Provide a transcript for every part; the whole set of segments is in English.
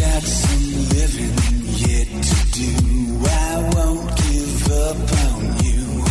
got some living yet to do. I won't give up on you.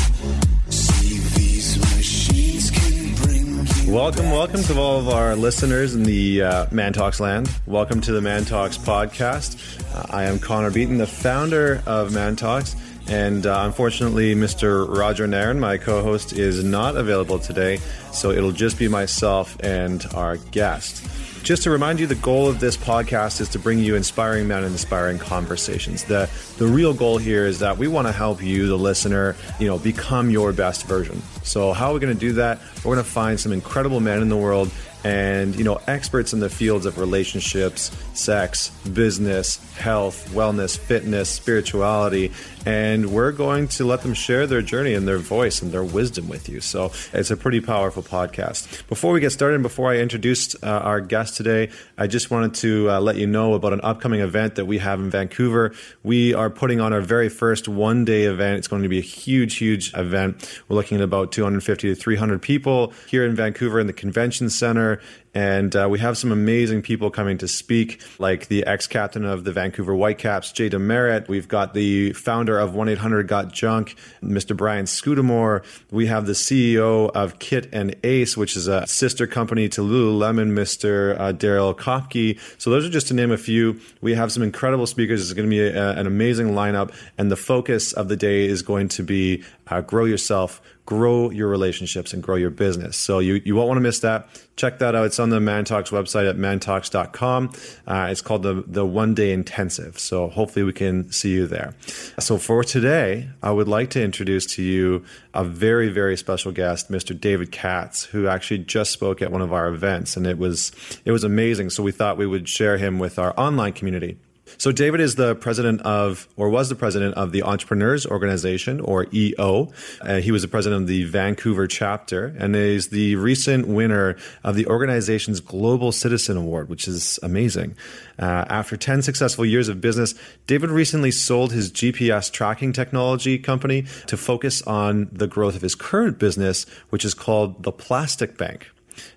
See, these machines can bring you. Welcome, welcome to all of our listeners in the uh, Man Talks land. Welcome to the Man Talks podcast. Uh, I am Connor Beaton, the founder of Man Talks. And uh, unfortunately, Mr. Roger Nairn, my co host, is not available today. So it'll just be myself and our guest. Just to remind you, the goal of this podcast is to bring you inspiring men and inspiring conversations. The the real goal here is that we want to help you, the listener, you know, become your best version. So how are we going to do that? We're going to find some incredible men in the world and you know experts in the fields of relationships sex business health wellness fitness spirituality. And we're going to let them share their journey and their voice and their wisdom with you. So it's a pretty powerful podcast. Before we get started and before i introduce uh, our guest today i just wanted to uh, let you know about an upcoming event that we have in vancouver. We are putting on our very first one day event. It's going to be a huge huge event. We're looking at about 250 to 300 people here in vancouver in the convention center and uh, we have some amazing people coming to speak, like the ex captain of the Vancouver Whitecaps, Jay DeMerit. We've got the founder of 1 800 Got Junk, Mr. Brian Scudamore. We have the CEO of Kit and Ace, which is a sister company to Lululemon, Mr. Uh, Daryl Kopke. So, those are just to name a few. We have some incredible speakers. It's going to be a, an amazing lineup. And the focus of the day is going to be uh, grow yourself, grow your relationships, and grow your business. So you, you won't want to miss that. Check that out. It's on the Mantalks website at mantalks.com. Uh, it's called the, the One Day Intensive. So hopefully we can see you there. So for today, I would like to introduce to you a very, very special guest, Mr. David Katz, who actually just spoke at one of our events. And it was, it was amazing. So we thought we would share him with our online community. So David is the president of, or was the president of the Entrepreneurs Organization, or EO. Uh, he was the president of the Vancouver chapter, and is the recent winner of the organization's Global Citizen Award, which is amazing. Uh, after 10 successful years of business, David recently sold his GPS tracking technology company to focus on the growth of his current business, which is called the Plastic Bank.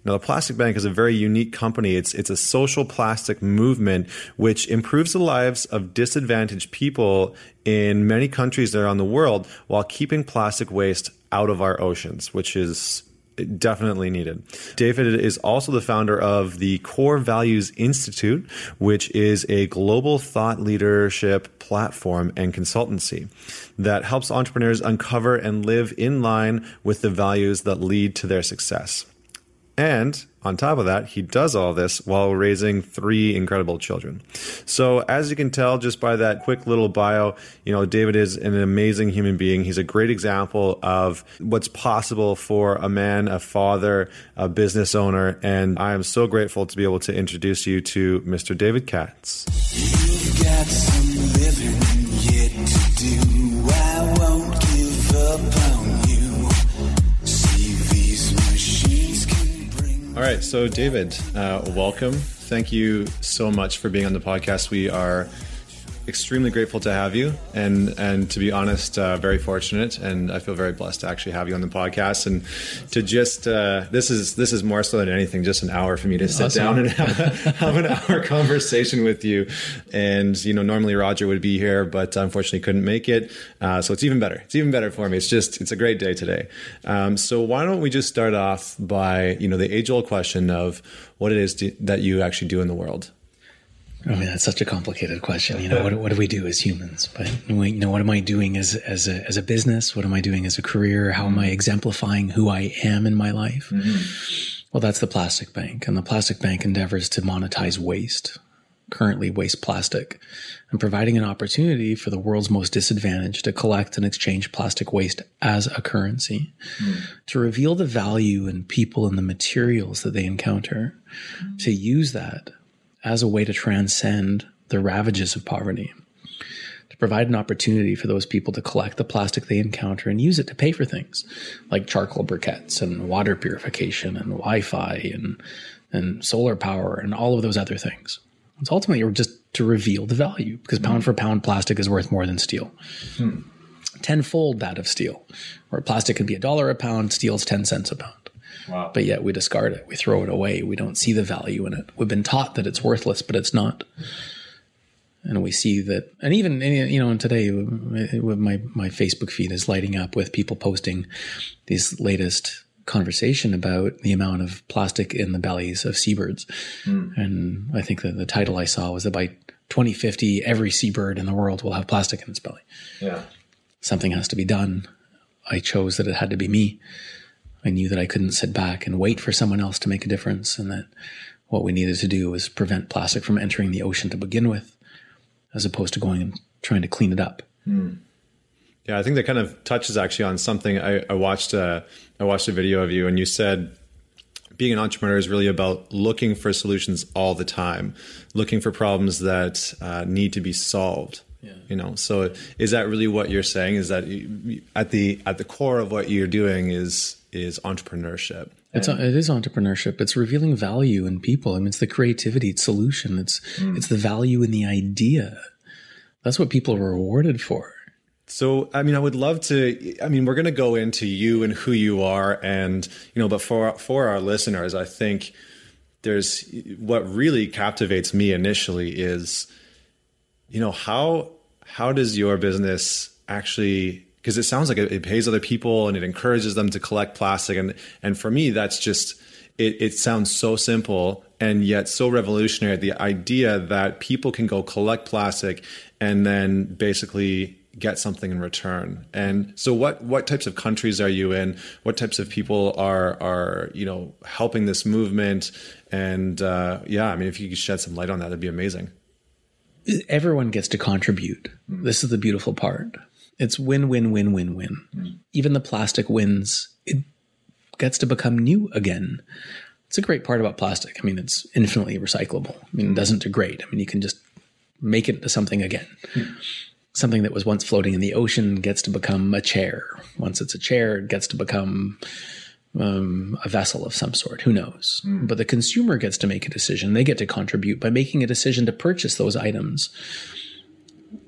Now, the Plastic Bank is a very unique company. It's it's a social plastic movement which improves the lives of disadvantaged people in many countries around the world while keeping plastic waste out of our oceans, which is definitely needed. David is also the founder of the Core Values Institute, which is a global thought leadership platform and consultancy that helps entrepreneurs uncover and live in line with the values that lead to their success. And on top of that, he does all this while raising three incredible children. So, as you can tell just by that quick little bio, you know, David is an amazing human being. He's a great example of what's possible for a man, a father, a business owner. And I am so grateful to be able to introduce you to Mr. David Katz. All right. So, David, uh, welcome. Thank you so much for being on the podcast. We are extremely grateful to have you, and and to be honest, uh, very fortunate, and I feel very blessed to actually have you on the podcast, and to just uh, this is this is more so than anything, just an hour for me to sit Awesome. down and have, a, have an hour conversation with you. And you know, normally Roger would be here, but unfortunately couldn't make it, uh, so it's even better. It's even better for me. It's just it's a great day today. Um, so why don't we just start off by you know the age old question of what it is to, that you actually do in the world. I mean, that's such a complicated question. You know, what, what do we do as humans? But you know, what am I doing as as a as a business? What am I doing as a career? How am I mm-hmm. exemplifying who I am in my life? Mm-hmm. Well, that's the plastic bank, and the plastic bank endeavors to monetize waste, currently waste plastic, and providing an opportunity for the world's most disadvantaged to collect and exchange plastic waste as a currency, mm-hmm. to reveal the value in people and the materials that they encounter, to use that as a way to transcend the ravages of poverty, to provide an opportunity for those people to collect the plastic they encounter and use it to pay for things like charcoal briquettes and water purification and Wi-Fi and and solar power and all of those other things. It's ultimately just to reveal the value because hmm. pound for pound plastic is worth more than steel. Hmm. Tenfold that of steel, where plastic could be a dollar a pound, steel's 10 cents a pound but yet we discard it. We throw it away. We don't see the value in it. We've been taught that it's worthless, but it's not. and we see that, and even you know, and today my my Facebook feed is lighting up with people posting these latest conversation about the amount of plastic in the bellies of seabirds, mm. and I think that the title I saw was that by 2050, every seabird in the world will have plastic in its belly. Yeah, something has to be done. I chose that it had to be me. I knew that I couldn't sit back and wait for someone else to make a difference, and that what we needed to do was prevent plastic from entering the ocean to begin with as opposed to going and trying to clean it up. Mm. Yeah, I think that kind of touches actually on something. I, I watched a I watched a video of you, and you said being an entrepreneur is really about looking for solutions all the time, looking for problems that uh, need to be solved. Yeah. You know, so is that really what you're saying? Is that you, at the at the core of what you're doing is is entrepreneurship? It's it is entrepreneurship. It's revealing value in people. I mean, it's the creativity, it's solution. It's mm. it's the value in the idea. That's what people are rewarded for. So, I mean, I would love to. I mean, we're going to go into you and who you are, and you know, but for for our listeners, I think there's what really captivates me initially is, you know, how how does your business actually because it sounds like it, it, pays other people and it encourages them to collect plastic. And and for me that's just it, it sounds so simple and yet so revolutionary. The idea that people can go collect plastic and then basically get something in return. And so what what types of countries are you in? What types of people are are you know helping this movement? And uh, yeah i mean if you could shed some light on that that'd be amazing. Everyone gets to contribute. This is the beautiful part it's win, win, win, win, win. Mm. Even the plastic wins. It gets to become new again. It's a great part about plastic. I mean, it's infinitely recyclable. I mean, it doesn't degrade. I mean, you can just make it into something again. Mm. Something that was once floating in the ocean gets to become a chair. Once it's a chair, it gets to become um, a vessel of some sort. Who knows? Mm. But the consumer gets to make a decision. They get to contribute by making a decision to purchase those items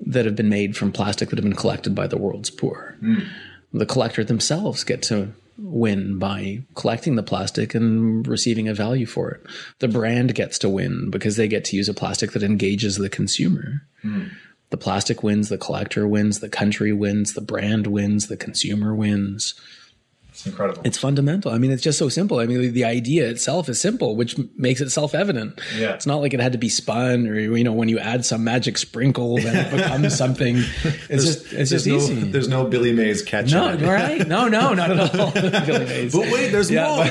that have been made from plastic that have been collected by the world's poor. Mm. The collector themselves get to win by collecting the plastic and receiving a value for it. The brand gets to win because they get to use a plastic that engages the consumer. Mm. The plastic wins, the collector wins, the country wins, the brand wins, the consumer wins. It's incredible. It's fundamental. I mean, it's just so simple. I mean, the idea itself is simple, which makes it self evident. Yeah. It's not like it had to be spun or, you know, when you add some magic sprinkle, then it becomes something. It's just, it's just no, easy. There's no Billy Mays catch. No, right? No, no, not at all. Billy Mays. But wait, there's yeah, more.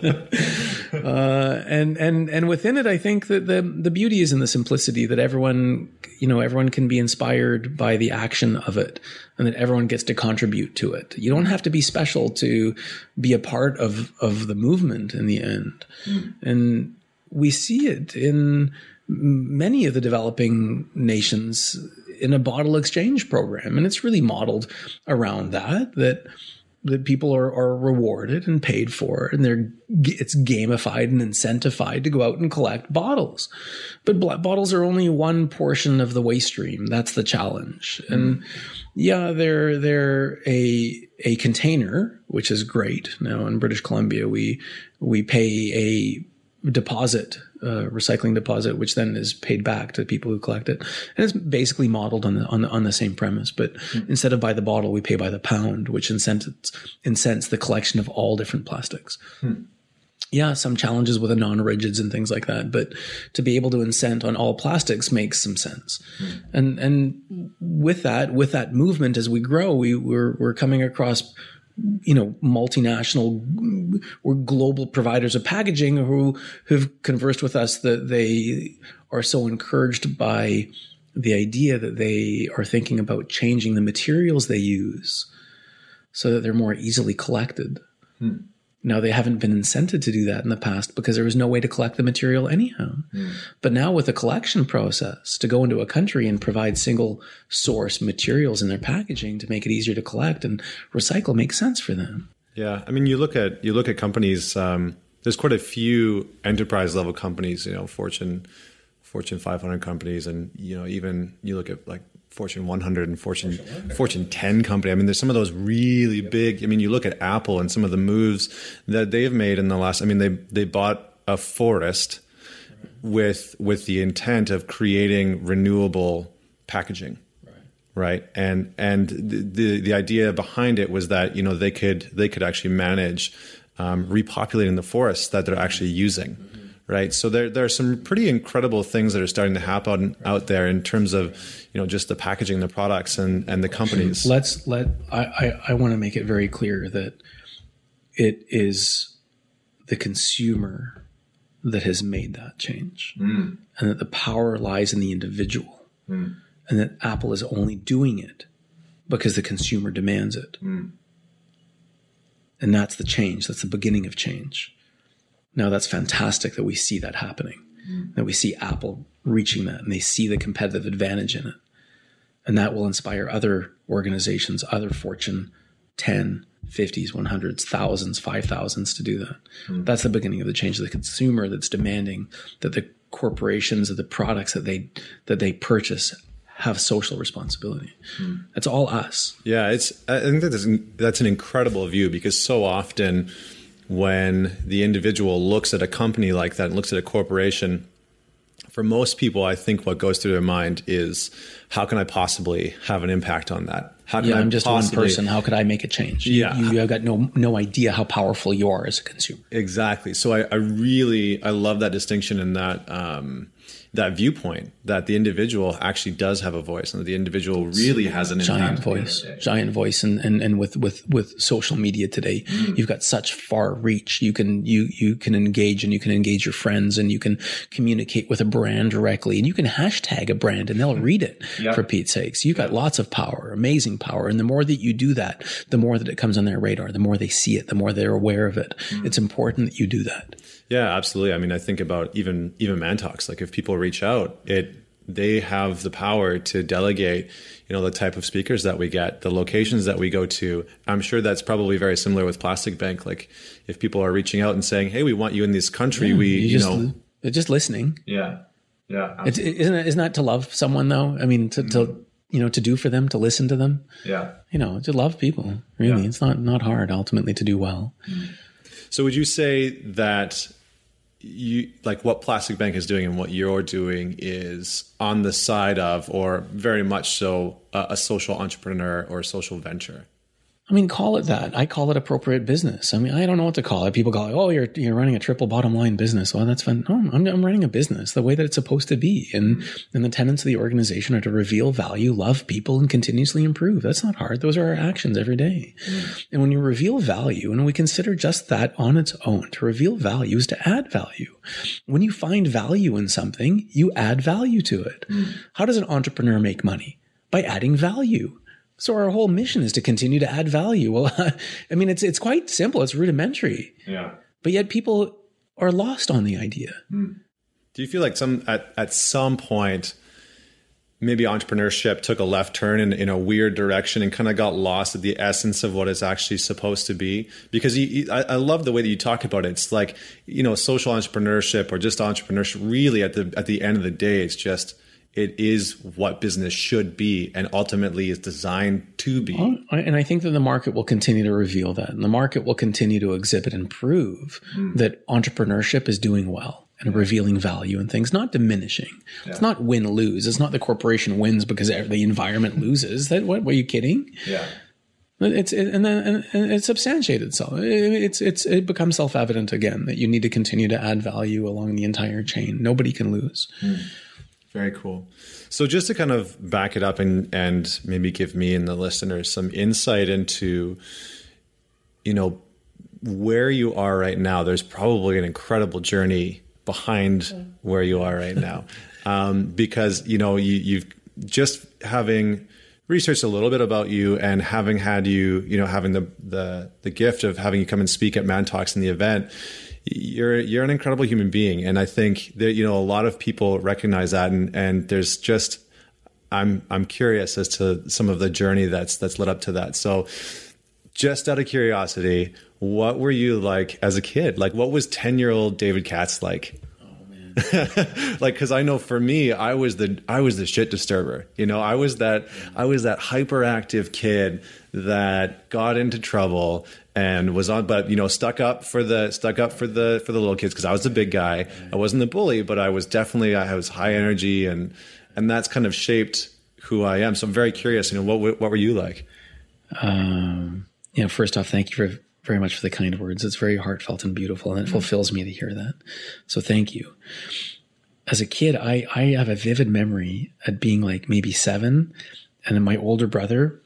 But, uh, and, and, and within it, I think that the, the beauty is in the simplicity that everyone, you know, everyone can be inspired by the action of it and that everyone gets to contribute to it. You don't have to be special to be a part of, of the movement in the end. Mm. And we see it in many of the developing nations in a bottle exchange program. And it's really modeled around that, that that people are, are rewarded and paid for and they're it's gamified and incentivized to go out and collect bottles. But bottles are only one portion of the waste stream. That's the challenge. Mm. and yeah they're they're a a container which is great. Now in british columbia we we pay a deposit, uh, recycling deposit, which then is paid back to the people who collect it. And it's basically modeled on the on the, on the same premise, but mm. instead of by the bottle, we pay by the pound, which incents incents the collection of all different plastics. Mm. Yeah, some challenges with the non-rigids and things like that, but to be able to incent on all plastics makes some sense. Mm. And and with that, with that movement as we grow, we we're we're coming across you know, multinational or global providers of packaging who have conversed with us that they are so encouraged by the idea that they are thinking about changing the materials they use so that they're more easily collected. Hmm. Now they haven't been incented to do that in the past because there was no way to collect the material anyhow. Mm. But now with the collection process, to go into a country and provide single source materials in their packaging to make it easier to collect and recycle makes sense for them. Yeah, I mean, you look at you look at companies. Um, there's quite a few enterprise level companies. You know, Fortune Fortune 500 companies, and you know, even you look at like Fortune 100 and Fortune Fortune, Fortune 10 company. I mean, there's some of those really big. I mean, you look at Apple and some of the moves that they've made in the last. I mean, they they bought a forest with with the intent of creating renewable packaging right and and the, the the idea behind it was that you know they could they could actually manage um, repopulating the forests that they're actually using right? So there there are some pretty incredible things that are starting to happen out there in terms of you know just the packaging the products and and the companies. Let's let I, I, I want to make it very clear that it is the consumer that has made that change. Hmm. And that the power lies in the individual. Hmm. And that apple is only doing it because the consumer demands it. Hmm. And that's the change. That's the beginning of change now that's fantastic that we see that happening mm. that we see apple reaching that and they see the competitive advantage in it. And that will inspire other organizations other fortune 10 50s 100s thousands 5000s to do that. Hmm. That's the beginning of the change of the consumer that's demanding that the corporations or the products that they that they purchase have social responsibility. Hmm. That's all us. Yeah, it's. I think that's that's an incredible view because so often when the individual looks at a company like that and looks at a corporation, for most people, I think what goes through their mind is, how can I possibly have an impact on that? How can yeah I i'm just one person how could i make a change You- Yeah. you, have got no no idea how powerful you are as a consumer Exactly. So I, I really I love that distinction and that um, that viewpoint that the individual actually does have a voice and that the individual really has an giant voice. Giant voice and, and and with with with social media today mm. you've got such far reach. You can you you can engage and you can engage your friends and you can communicate with a brand directly and you can hashtag a brand and they'll read it for Pete's sakes. You've got lots of power amazing power. And the more that you do that the more that it comes on their radar the more they see it the more they're aware of it. Mm. It's important that you do that Yeah, absolutely. I mean, I think about even even Mantalks. Like if people reach out, it they have the power to delegate, you know, the type of speakers that we get, the locations that we go to. I'm sure that's probably very similar with Plastic Bank. Like if people are reaching out and saying, "Hey, we want you in this country," we you, just know, just listening yeah, yeah, it's, isn't it, isn't that to love someone though i mean to, to mm-hmm. you know to do for them to listen to them yeah. you know to love people really Yeah. it's not not hard ultimately to do well mm-hmm. So would you say that you like what Plastic Bank is doing and what you're doing is on the side of, or very much so, a, a social entrepreneur or social venture? I mean, call it that. I call it appropriate business. I mean, I don't know what to call it. People call it, oh, you're you're running a triple bottom line business. Well, that's fun. No, I'm, I'm running a business the way that it's supposed to be, and and the tenets of the organization are to reveal value, love people, and continuously improve. That's not hard. Those are our actions every day. And when you reveal value, and we consider just that on its own, to reveal value is to add value. When you find value in something, you add value to it. Mm. How does an entrepreneur make money? By adding value. So our whole mission is to continue to add value. Well, I mean, it's it's quite simple. It's rudimentary, Yeah. but yet people are lost on the idea. Hmm. Do you feel like some at, at some point maybe entrepreneurship took a left turn in, in a weird direction and kind of got lost at the essence of what it's actually supposed to be? Because you, you, I, I love the way that you talk about it. It's like you know social entrepreneurship or just entrepreneurship. Really, at the at the end of the day, it's just it is what business should be and ultimately is designed to be. And I think that the market will continue to reveal that, and the market will continue to exhibit and prove hmm. that entrepreneurship is doing well and revealing value and things, not diminishing. It's not win lose. It's not the corporation wins because the environment loses. That what? Were you kidding? Yeah. It's it, and then and, it's substantiated itself. It, it's it's it becomes self evident again that you need to continue to add value along the entire chain. Nobody can lose. Hmm. Very cool. So just to kind of back it up and and maybe give me and the listeners some insight into you know where you are right now. There's probably an incredible journey behind where you are right now. Um, because you know you you've just having researched a little bit about you and having had you you know having the the the gift of having you come and speak at Man Talks in the event you're you're an incredible human being. And i think that you know a lot of people recognize that. And and there's just i'm i'm curious as to some of the journey that's that's led up to that. So just out of curiosity what were you like as a kid? Like what was 10 year old david katz like? Oh, like because i know for me i was the i was the shit disturber. You know i was that i was that hyperactive kid that got into trouble and was on, but you know, stuck up for the stuck up for the for the little kids because I was the big guy. I wasn't the bully, but I was definitely I was high energy and and that's kind of shaped who I am. So I'm very curious. You know, what what were you like? Um, you know, first off, thank you for very much for the kind words. It's very heartfelt and beautiful, and it fulfills me to hear that. So thank you. As a kid, I I have a vivid memory at being like maybe seven, and then my older brother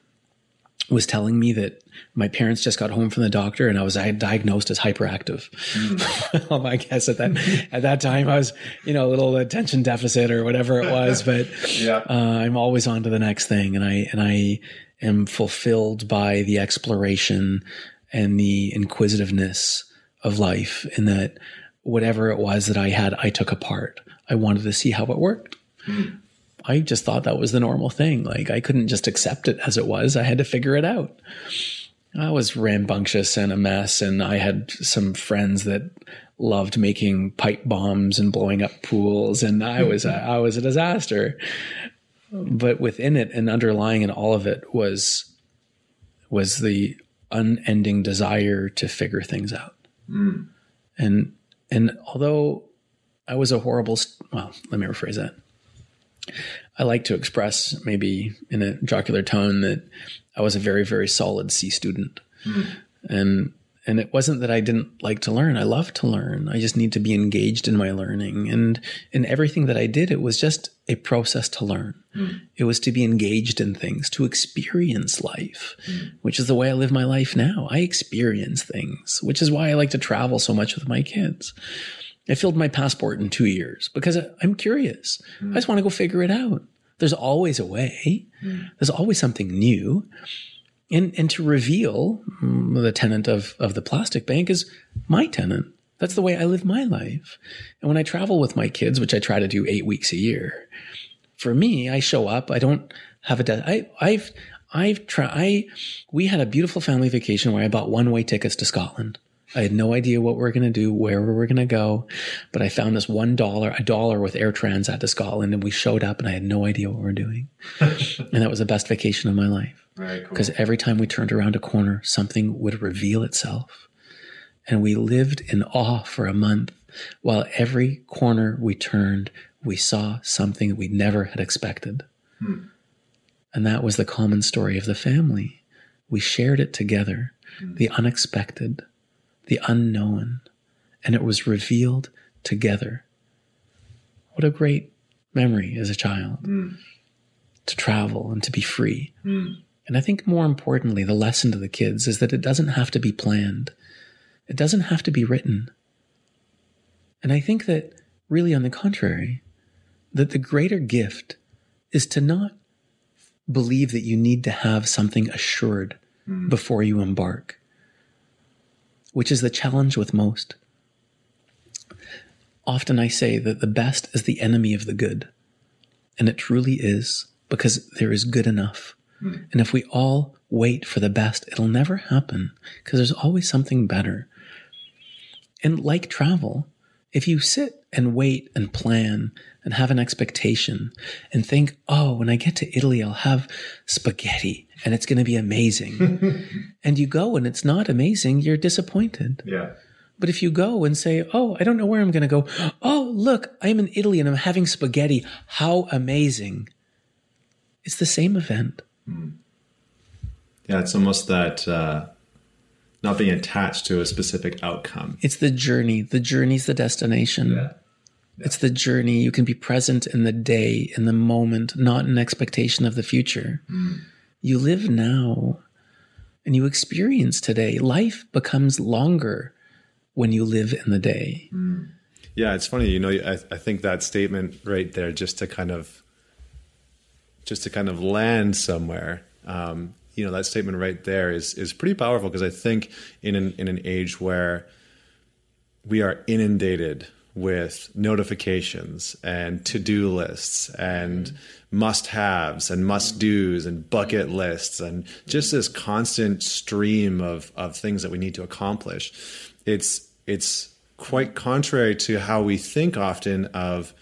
was telling me that my parents just got home from the doctor and I was diagnosed as hyperactive. Mm. I guess at that at that time I was, you know, a little attention deficit or whatever it was. But yeah. uh, I'm always on to the next thing, and I and I am fulfilled by the exploration and the inquisitiveness of life. In that, whatever it was that I had, I took apart. I wanted to see how it worked. Mm. I just thought that was the normal thing. Like I couldn't just accept it as it was. I had to figure it out. I was rambunctious and a mess, and I had some friends that loved making pipe bombs and blowing up pools, and I was a, I was a disaster. But within it and underlying in all of it was was the unending desire to figure things out. Mm. And and although I was a horrible well, let me rephrase that. I like to express maybe in a jocular tone that I was a very, very solid C student. Mm. And and it wasn't that I didn't like to learn. I love to learn. I just need to be engaged in my learning. And in everything that I did, it was just a process to learn. Mm. It was to be engaged in things, to experience life, mm. which is the way I live my life now. I experience things, which is why I like to travel so much with my kids. I filled my passport in two years because I'm curious. Mm. I just want to go figure it out. There's always a way. Mm. There's always something new. And, and to reveal mm, the tenant of, of the plastic bank is my tenant. That's the way I live my life. And when I travel with my kids, which I try to do eight weeks a year, for me, I show up. I don't have a, de- I, I've, I've tried, I, we had a beautiful family vacation where I bought one way tickets to Scotland. I had no idea what we are going to do, where we were going to go, but I found this one dollar, a dollar with Air Transat to Scotland, and we showed up, and I had no idea what we were doing, and that was the best vacation of my life. Because cool. every time we turned around a corner, something would reveal itself, and we lived in awe for a month. While every corner we turned, we saw something that we never had expected. Hmm. And that was the common story of the family. We shared it together, hmm. the unexpected the unknown, and it was revealed together. What a great memory as a child mm. to travel and to be free. Mm. And I think more importantly, the lesson to the kids is that it doesn't have to be planned, it doesn't have to be written. And I think that really, on the contrary, that the greater gift is to not believe that you need to have something assured mm. before you embark which is the challenge with most. Often I say that the best is the enemy of the good. And it truly is because there is good enough. Mm. And if we all wait for the best, it'll never happen because there's always something better. And like travel, if you sit and wait and plan and have an expectation and think, oh, when I get to Italy, I'll have spaghetti and it's going to be amazing. and you go and it's not amazing, you're disappointed. Yeah. But if you go and say, oh, I don't know where I'm going to go. Oh, look, I'm in Italy and I'm having spaghetti. How amazing. It's the same event. Mm. Yeah, it's almost that uh, not being attached to a specific outcome. It's the journey. The journey's the destination. Yeah. It's the journey. You can be present in the day, in the moment, not in expectation of the future. Mm. You live now and you experience today. Life becomes longer when you live in the day. Mm. Yeah, it's funny. You know, I, I think that statement right there, just to kind of, just to kind of land somewhere. Um, you know, that statement right there is is pretty powerful because I think in an in an age where we are inundated with notifications and to-do lists and must-haves and must-dos and bucket lists and just this constant stream of of things that we need to accomplish it's it's quite contrary to how we think often of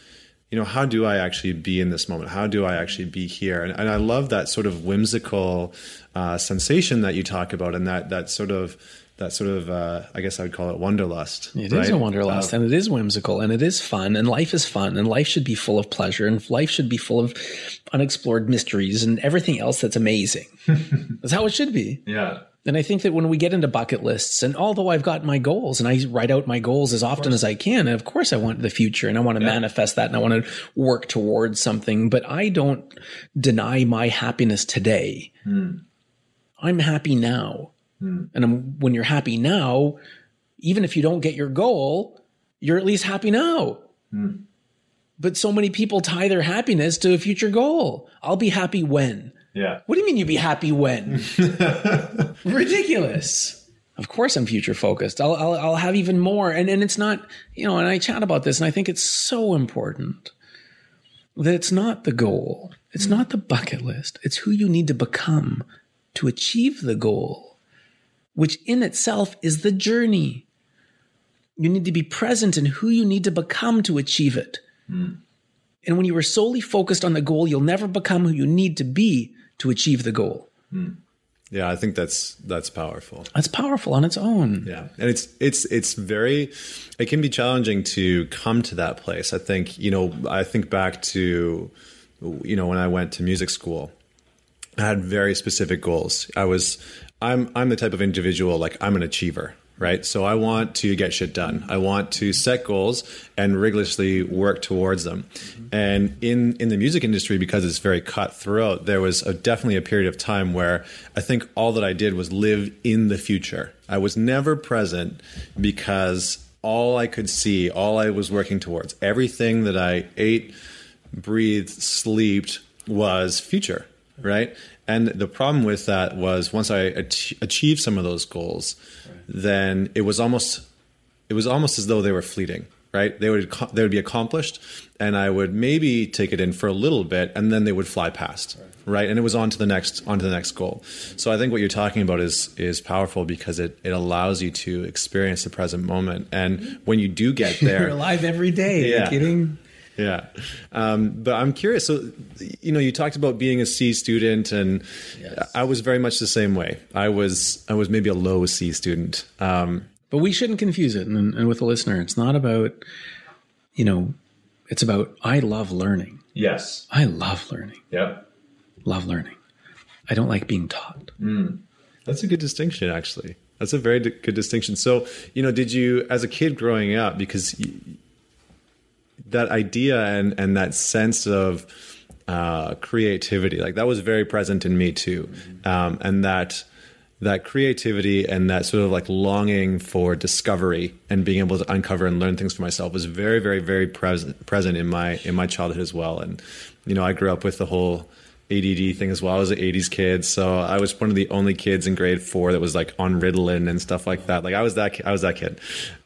you know, how do I actually be in this moment? How do I actually be here? And, and I love that sort of whimsical uh, sensation that you talk about, and that that sort of that sort of uh, I guess I would call it wanderlust. It is right? a wanderlust, and it is whimsical, and it is fun, and life is fun, and life should be full of pleasure, and life should be full of unexplored mysteries and everything else that's amazing. that's how it should be. yeah. And I think that when we get into bucket lists, and although I've got my goals and I write out my goals as often as I can, and of course I want the future and I want to manifest that and I want to work towards something, but I don't deny my happiness today. I'm happy now. Hmm. And I'm, when you're happy now, even if you don't get your goal, you're at least happy now. Hmm. But so many people tie their happiness to a future goal. I'll be happy when. Yeah. What do you mean you'd be happy when? Ridiculous. Of course, I'm future focused. I'll, I'll, I'll have even more. And, and it's not, you know, and I chat about this and I think it's so important that it's not the goal. It's hmm. not the bucket list. It's who you need to become to achieve the goal, which in itself is the journey. You need to be present in who you need to become to achieve it. Hmm. And when you are solely focused on the goal, you'll never become who you need to be to achieve the goal. Hmm. Yeah, I think that's that's powerful. That's powerful on its own. Yeah, and it's it's it's very, it can be challenging to come to that place. I think you know I think back to, you know when I went to music school, I had very specific goals. I was I'm I'm the type of individual like I'm an achiever, right? So I want to get shit done. I want to set goals and rigorously work towards them. And in in the music industry because it's very cutthroat, there was a, definitely a period of time where I think all that I did was live in the future. I was never present because all I could see, all I was working towards, everything that I ate, breathed, slept was future, right? And the problem with that was once I ach- achieved some of those goals, then it was almost it was almost as though they were fleeting, right? They would they would be accomplished, and I would maybe take it in for a little bit, and then they would fly past, right? And it was on to the next on to the next goal. So I think what you're talking about is is powerful because it it allows you to experience the present moment, and when you do get there, You're alive every day. Yeah. Are you kidding? Yeah. Um, but I'm curious. So, you know, you talked about being a C student, and Yes. I was very much the same way. I was, I was maybe a low C student. Um, But we shouldn't confuse it. And, and with the listener, it's not about, you know, it's about I love learning. yes. I love learning. Yep. Love learning. I don't like being taught. That's a good distinction, actually. That's a very good distinction. So, you know, did you, as a kid growing up, because y that idea and and that sense of uh, creativity, like that was very present in me too, um, and that that creativity and that sort of like longing for discovery and being able to uncover and learn things for myself was very, very, very present present in my in my childhood as well. And you know, I grew up with the whole ADD thing as well. I was an 80s kid, so I was one of the only kids in grade four that was like on Ritalin and stuff like that. Like I was that I was that kid.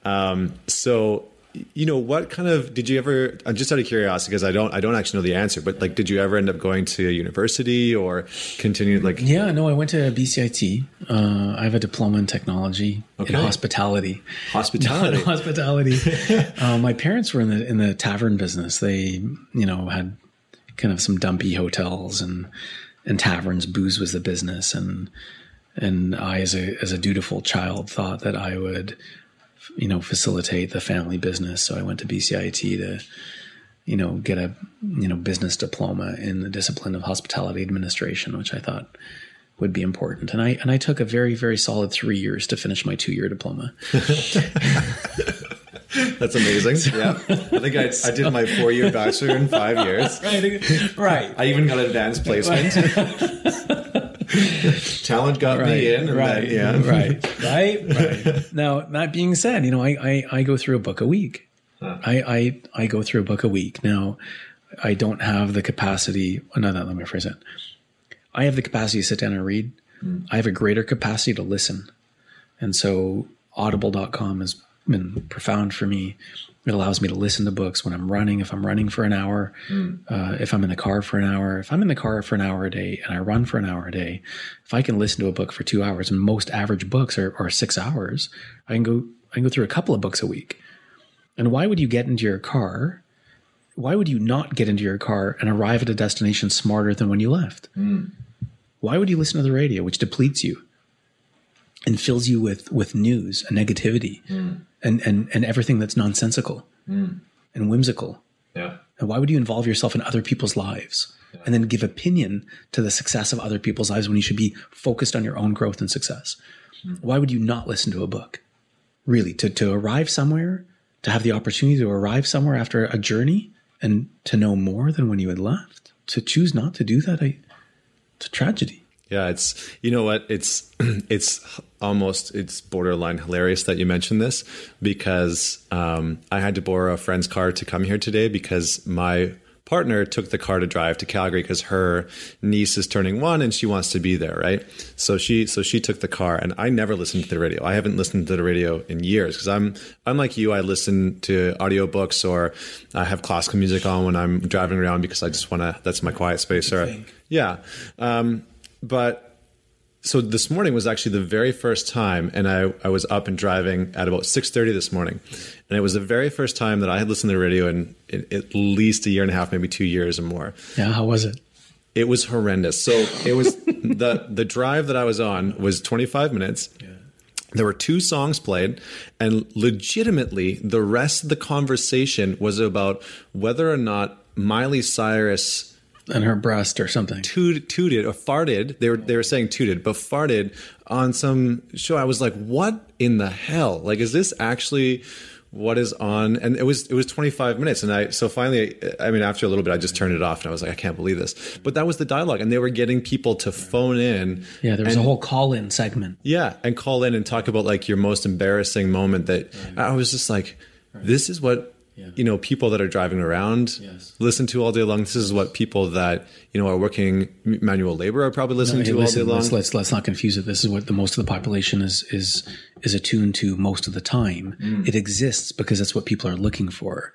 Um, so you know what kind of did you ever i'm just out of curiosity because i don't i don't actually know the answer but like did you ever end up going to a university or continue like Yeah, no, I went to BCIT. Uh, I have a diploma in technology Okay. in hospitality. hospitality hospitality. uh, my parents were in the in the tavern business. They, you know, had kind of some dumpy hotels and and taverns. Booze was the business, and and I, as a as a dutiful child, thought that I would, you know, facilitate the family business. So I went to BCIT to, you know, get a you know business diploma in the discipline of hospitality administration, which I thought would be important. And I and I took a very very solid three years to finish my two year diploma. that's amazing yeah i think I, I did my four-year bachelor in five years right, right. i even got advanced placement talent got me in and right, then, yeah right, right, right. Now, that being said, you know, I, I, I go through a book a week. I, I, I go through a book a week. Now, I don't have the capacity. oh, No, no, let me phrase it. I have the capacity to sit down and read. Hmm. I have a greater capacity to listen. And so audible.com has been profound for me. It allows me to listen to books when I'm running, if I'm running for an hour, uh, if I'm in the car for an hour, if I'm in the car for an hour a day and I run for an hour a day, if I can listen to a book for two hours, and most average books are, are six hours, I can go I can go through a couple of books a week. And why would you get into your car why would you not get into your car and arrive at a destination smarter than when you left? Why would you listen to the radio, which depletes you and fills you with with news and negativity hmm. and and and everything that's nonsensical hmm. and whimsical? Yeah. And why would you involve yourself in other people's lives and then give opinion to the success of other people's lives when you should be focused on your own growth and success? Hmm. Why would you not listen to a book? Really, to, to arrive somewhere, to have the opportunity to arrive somewhere after a journey and to know more than when you had left, to choose not to do that, I, it's a tragedy. Yeah, it's you know what it's it's almost it's borderline hilarious that you mentioned this because um, I had to borrow a friend's car to come here today because my partner took the car to drive to Calgary because her niece is turning one and she wants to be there, right? So she so she took the car and I never listened to the radio. I haven't listened to the radio in years because I'm unlike you. I listen to audiobooks or I have classical music on when I'm driving around because I just want to. That's my quiet space. Or yeah. Um, but so this morning was actually the very first time and I, I was up and driving at about 6.30 this morning and it was the very first time that i had listened to the radio in, in at least a year and a half maybe two years or more Yeah, how was it? it was horrendous so it was the the drive that i was on was 25 minutes Yeah. there were two songs played and legitimately the rest of the conversation was about whether or not miley cyrus And her breast or something. toot, tooted or farted. They were they were saying tooted, but farted on some show. I was like, what in the hell? Like, is this actually what is on? And it was it was 25 minutes, and I so finally, I mean, after a little bit, I just turned it off, and I was like, I can't believe this. But that was the dialogue, and they were getting people to phone in. Yeah, there was and- a whole call-in segment. yeah, and call in and talk about like your most embarrassing moment. That I was just like, this is what you know people that are driving around Yes. listen to all day long. This is what people that you know are working manual labor are probably listening Hey, to listen, all day long. let's, let's let's not confuse it. This is what the most of the population is is is attuned to most of the time. Mm. It exists because that's what people are looking for.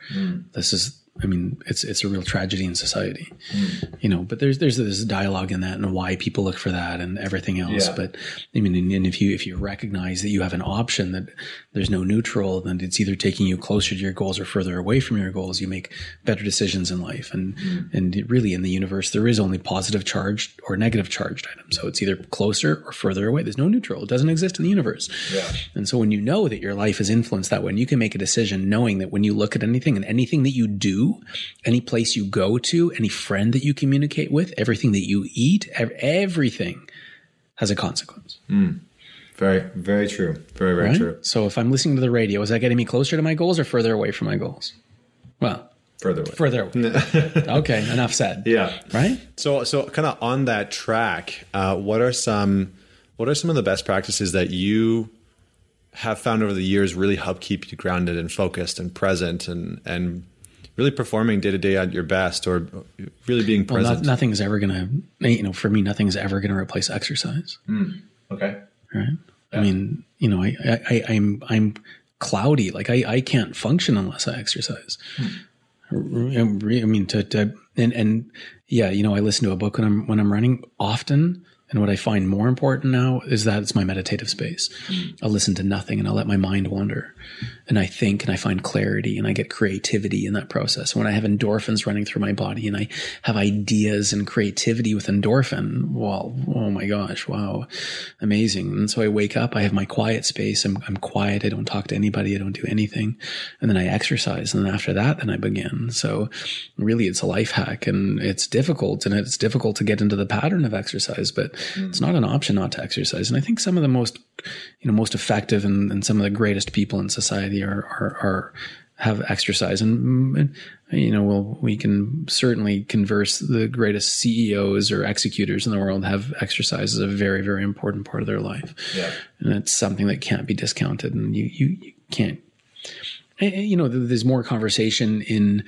This is, I mean, it's it's a real tragedy in society, Mm. you know. But there's there's this dialogue in that and why people look for that and everything else. Yeah. But I mean, and, if you if you recognize that you have an option that there's no neutral, then it's either taking you closer to your goals or further away from your goals. You make better decisions in life, and Mm. and really in the universe there is only positive charged or negative charged items. So it's either closer or further away. There's no neutral. It doesn't exist in the universe. And so when you know that your life is influenced that way, and you can make a decision knowing that when you look at anything and anything that you do, any place you go to, any friend that you communicate with, everything that you eat, everything has a consequence. very, very true. Very, very Right? true. So if I'm listening to the radio, is that getting me closer to my goals or further away from my goals? Well, Further away. further away. okay, enough said. Yeah. Right? So, so kind of on that track, uh, what are some what are some of the best practices that you have found over the years really help keep you grounded and focused and present and and really performing day to day at your best or really being Well, no, present? nothing's ever going to, you know, for me, nothing's ever going to replace exercise. Hmm. okay. right? I mean, you know, I, I, I I'm I'm cloudy. Like I, I can't function unless I exercise. Hmm. I mean, to, to and and yeah, you know, I listen to a book when I'm when I'm running often. And what I find more important now is that it's my meditative space. Hmm. I'll listen to nothing and I'll let my mind wander. And I think and I find clarity and I get creativity in that process. When I have endorphins running through my body and I have ideas and creativity with endorphin, well, oh my gosh, wow, amazing. And so I wake up, I have my quiet space. I'm, I'm quiet. I don't talk to anybody. I don't do anything. And then I exercise. And then after that, then I begin. So really it's a life hack and it's difficult and it's difficult to get into the pattern of exercise, but hmm. it's not an option not to exercise. And I think some of the most, you know, most effective and, and some of the greatest people in society are, are, are have exercise and, and you know, well, we can certainly converse the greatest CEOs or executors in the world have exercise as a very, very important part of their life. Yeah. And it's something that can't be discounted and you, you, you can't, and- and, you know, there's more conversation in,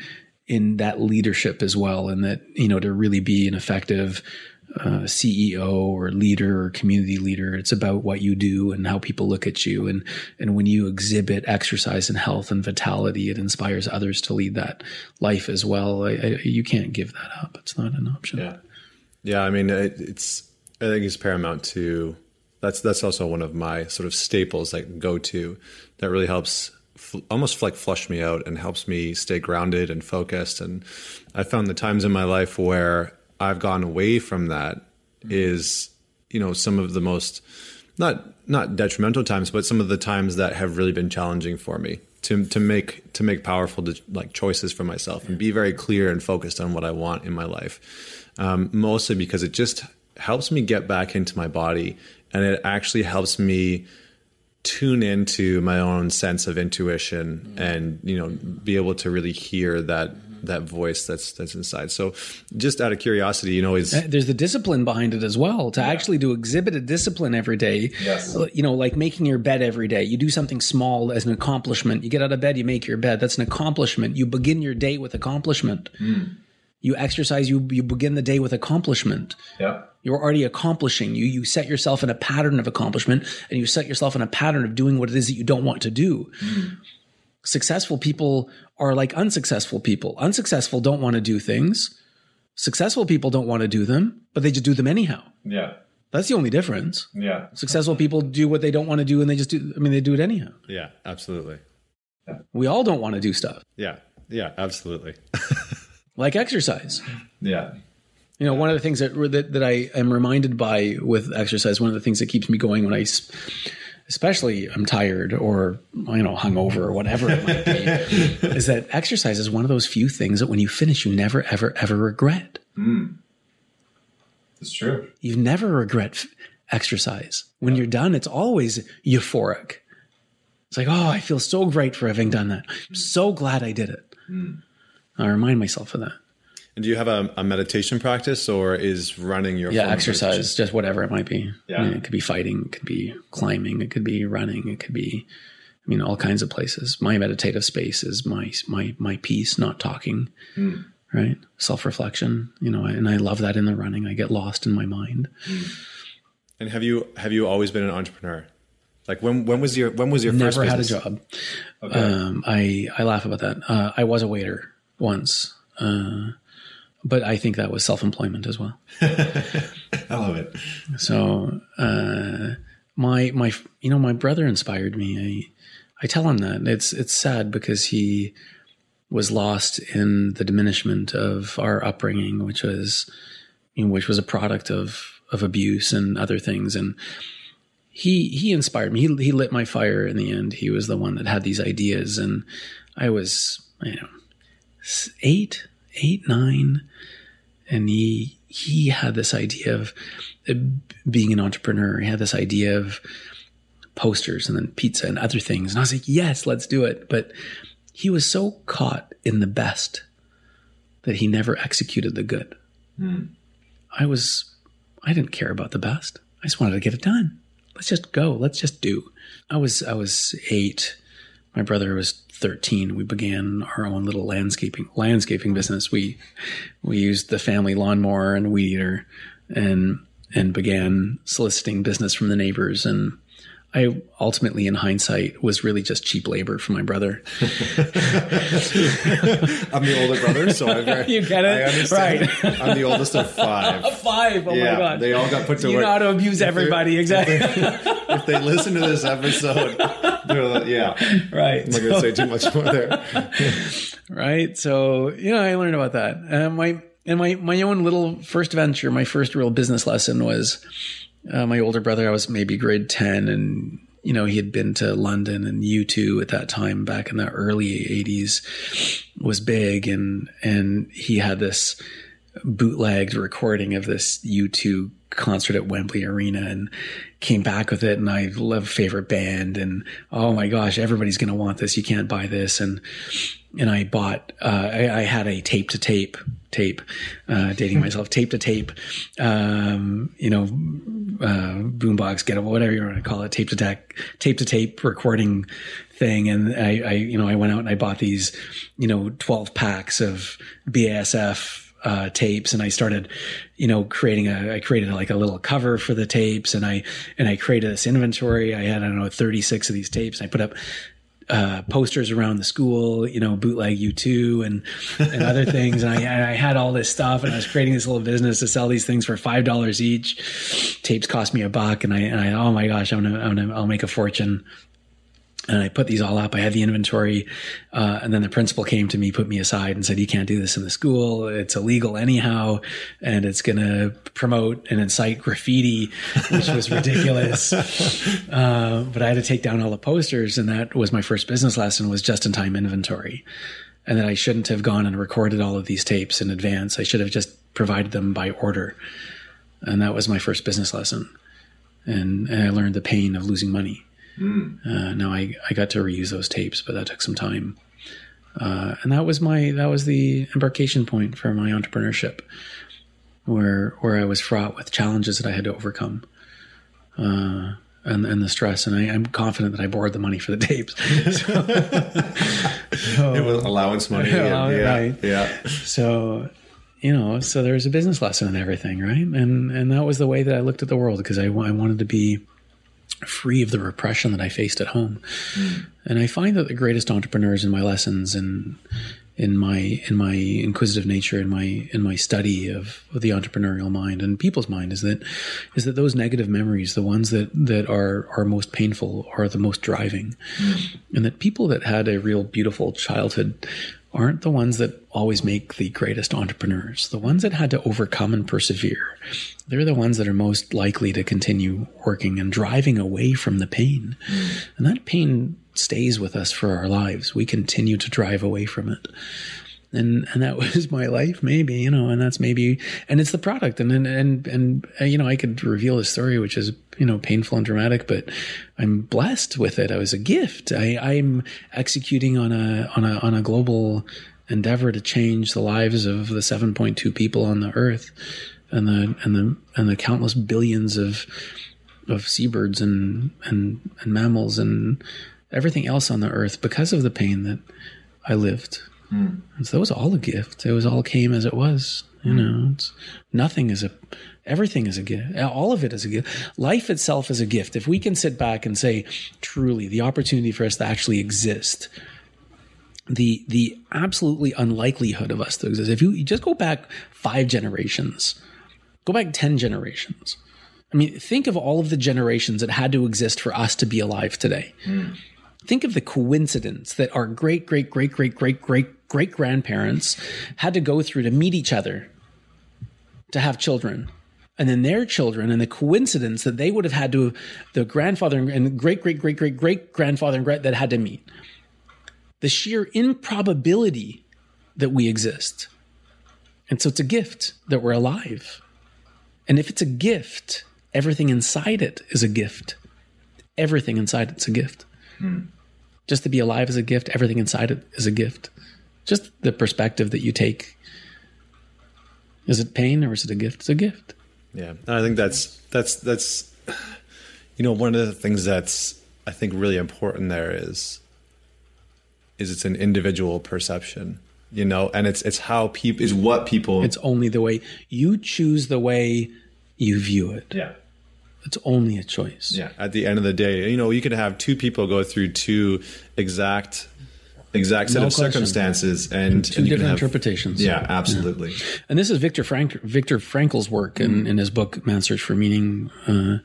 in that leadership as well. And that, you know, to really be an effective, uh, CEO or leader or community leader. It's about what you do and how people look at you. And, and when you exhibit exercise and health and vitality, it inspires others to lead that life as well. I, I, you can't give that up. It's not an option. Yeah. Yeah. I mean, it, it's, I think it's paramount to, that's, that's also one of my sort of staples, like go to that really helps almost like flush me out and helps me stay grounded and focused. And I found the times in my life where I've gone away from that is, you know, some of the most not not detrimental times, but some of the times that have really been challenging for me to to make to make powerful like choices for myself and be very clear and focused on what I want in my life. Um, mostly because it just helps me get back into my body, and it actually helps me tune into my own sense of intuition and you know be able to really hear that that voice that's that's inside. So, just out of curiosity, you know, is Uh, There's the discipline behind it as well. To actually do exhibit a discipline every day. Yes. Uh, you know, like making your bed every day. You do something small as an accomplishment. You get out of bed, you make your bed. That's an accomplishment. You begin your day with accomplishment. Hmm. You exercise, you you begin the day with accomplishment. yeah, You're already accomplishing. You you set yourself in a pattern of accomplishment and you set yourself in a pattern of doing what it is that you don't want to do. Hmm. Successful people are like unsuccessful people. Unsuccessful don't want to do things. Successful people don't want to do them, but they just do them anyhow. yeah, That's the only difference. yeah, Successful people do what they don't want to do and they just do I mean they do it anyhow. yeah, absolutely, We all don't want to do stuff. yeah, yeah, absolutely, Like exercise. yeah, You know, one of the things that, that that I am reminded by with exercise, one of the things that keeps me going when I, s- especially I'm tired or you know hungover or whatever it might be, is that exercise is one of those few things that when you finish, you never ever ever regret. Hmm. it's true. You never regret f- exercise. When you're done, it's always euphoric. It's like, oh, I feel so great for having done that. I'm so glad I did it. Hmm. I remind myself of that. And do you have a, a meditation practice, or is running your Yeah, exercise, just whatever it might be. Yeah. I mean, it could be fighting, it could be climbing, it could be running, it could be, I mean, all kinds of places. My meditative space is my my my peace, not talking, Hmm. right? Self reflection, you know, and I love that in the running. I get lost in my mind. And have you have you always been an entrepreneur? Like when when was your when was your first Never had a job. Um, I I laugh about that. Uh, I was a waiter once, uh, but I think that was self employment as well. I love it. So uh, my my you know my brother inspired me. I I tell him that it's it's sad because he was lost in the diminishment of our upbringing, which was you know, which was a product of of abuse and other things. And he he inspired me. He he lit my fire in the end. He was the one that had these ideas, and I was you know eight eight nine and he he had this idea of uh, being an entrepreneur. He had this idea of posters and then pizza and other things. And I was like, yes, let's do it. But he was so caught in the best that he never executed the good. I was, I didn't care about the best. I just wanted to get it done. Let's just go. Let's just do. I was, I was eight. My brother was 13. We began our own little landscaping, landscaping business. We, we used the family lawnmower and weed eater and, and began soliciting business from the neighbors. And I ultimately, in hindsight, was really just cheap labor for my brother. I'm the older brother, so I very, You get it? I understand. Right. I'm the oldest of five. Five. Oh yeah, my God. they all got put to you work. know how to abuse everybody. Exactly. if they listen to this episode, they're like, yeah, I'm not gonna say too much more there. right? So you know, I learned about that. Uh, my and my my own little first venture, my first real business lesson was uh, my older brother. I was maybe grade ten, and you know he had been to London and U2 at that time back in the early eighties was big, and and he had this bootlegged recording of this U2 concert at Wembley Arena and came back with it. And I love favorite band and oh my gosh, everybody's going to want this. You can't buy this. And, and I bought, uh, I, I had a tape to tape tape, uh, dating myself, tape to tape, um, you know, uh, boombox, get whatever you want to call it, tape to tape, tape to tape recording thing. And I, I, you know, I went out and I bought these, you know, 12 packs of BASF, uh, tapes and I started, you know, creating a, I created like a little cover for the tapes and I, and I created this inventory. I had, I don't know, 36 of these tapes. And I put up, uh, posters around the school, you know, bootleg U2 and, and other things. And I, and I had all this stuff and I was creating this little business to sell these things for $5 each. Tapes cost me a buck. And I, and I, oh my gosh, I'm going to, I'm going to, I'll make a fortune. And I put these all up. I had the inventory, uh, and then the principal came to me, put me aside, and said, "You can't do this in the school. It's illegal anyhow, and it's going to promote and incite graffiti, which was ridiculous." uh, but I had to take down all the posters, and that was my first business lesson: was just-in-time inventory, and that I shouldn't have gone and recorded all of these tapes in advance. I should have just provided them by order, and that was my first business lesson, and, and I learned the pain of losing money. Uh, now I, I got to reuse those tapes, but that took some time. Uh, and that was my that was the embarkation point for my entrepreneurship, where where I was fraught with challenges that I had to overcome, uh, and and the stress. And I, I'm confident that I borrowed the money for the tapes. It was allowance money. Yeah, yeah, right. yeah. so you know so there's a business lesson in everything right and and that was the way that i looked at the world because i, I wanted to be free of the repression that i faced at home. Hmm. And i find that the greatest entrepreneurs in my lessons and in my in my inquisitive nature in my in my study of, of the entrepreneurial mind and people's mind is that is that those negative memories the ones that that are are most painful are the most driving. Hmm. And that people that had a real beautiful childhood aren't the ones that always make the greatest entrepreneurs. The ones that had to overcome and persevere. They're the ones that are most likely to continue working and driving away from the pain. Hmm. And that pain stays with us for our lives. We continue to drive away from it. And, and that was my life, maybe, you know, and that's maybe, and it's the product. And, and, and, and, uh, you know, I could reveal a story, which is, you know, painful and dramatic, but I'm blessed with it. I was a gift. I, I'm executing on a, on a, on a global endeavor to change the lives of the 7.2 people on the earth and the, and the, and the countless billions of, of seabirds and, and, and mammals and everything else on the earth because of the pain that I lived. And so it was all a gift. It was all came as it was. You hmm. know, it's, nothing is a, everything is a gift. All of it is a gift. Life itself is a gift. If we can sit back and say, truly, the opportunity for us to actually exist, the the absolutely unlikelihood of us to exist. If you, you just go back five generations, go back ten generations. I mean, think of all of the generations that had to exist for us to be alive today. Hmm. Think of the coincidence that our great, great, great, great, great, great, great grandparents had to go through to meet each other to have children. And then their children, and the coincidence that they would have had to, the grandfather and great, great, great, great, great grandfather and great that had to meet. The sheer improbability that we exist. And so it's a gift that we're alive. And if it's a gift, everything inside it is a gift. Everything inside it's a gift. Hmm. Just to be alive is a gift. Everything inside it is a gift. Just the perspective that you take. Is it pain or is it a gift? It's a gift. Yeah, and I think that's that's that's you know one of the things that's I think really important there is is it's an individual perception, you know, and it's it's how people is what people It's only the way you choose the way you view it. yeah It's only a choice. yeah at the end of the day, you know, you could have two people go through two exact exact set No of question. circumstances and Two and different have- interpretations. Yeah, absolutely. And this is Victor Frank, Viktor Frankl's work in, in his book Man's Search for Meaning, uh,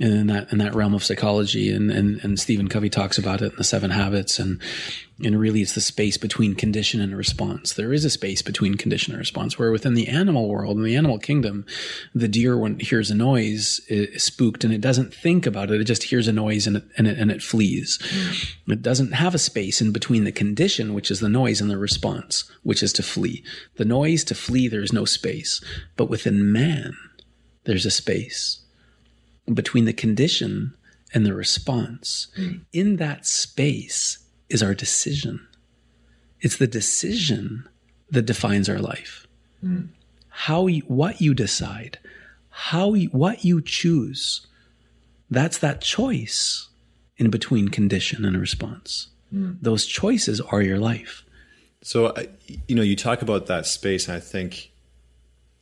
in that in that realm of psychology, and, and and Stephen Covey talks about it in the Seven Habits, and and really it's the space between condition and response. There is a space between condition and response, where within the animal world, in the animal kingdom, the deer when it hears a noise is spooked and it doesn't think about it; it just hears a noise and it and it, and it flees. Mm. It doesn't have a space in between the condition, which is the noise, and the response, which is to flee. The noise to flee, there's no space. But within man, there's a space between the condition and the response. Hmm. In that space is our decision. It's the decision that defines our life. Hmm. How you, what you decide, how you, what you choose, that's that choice in between condition and response. Hmm. Those choices are your life. So, you know, you talk about that space, and I think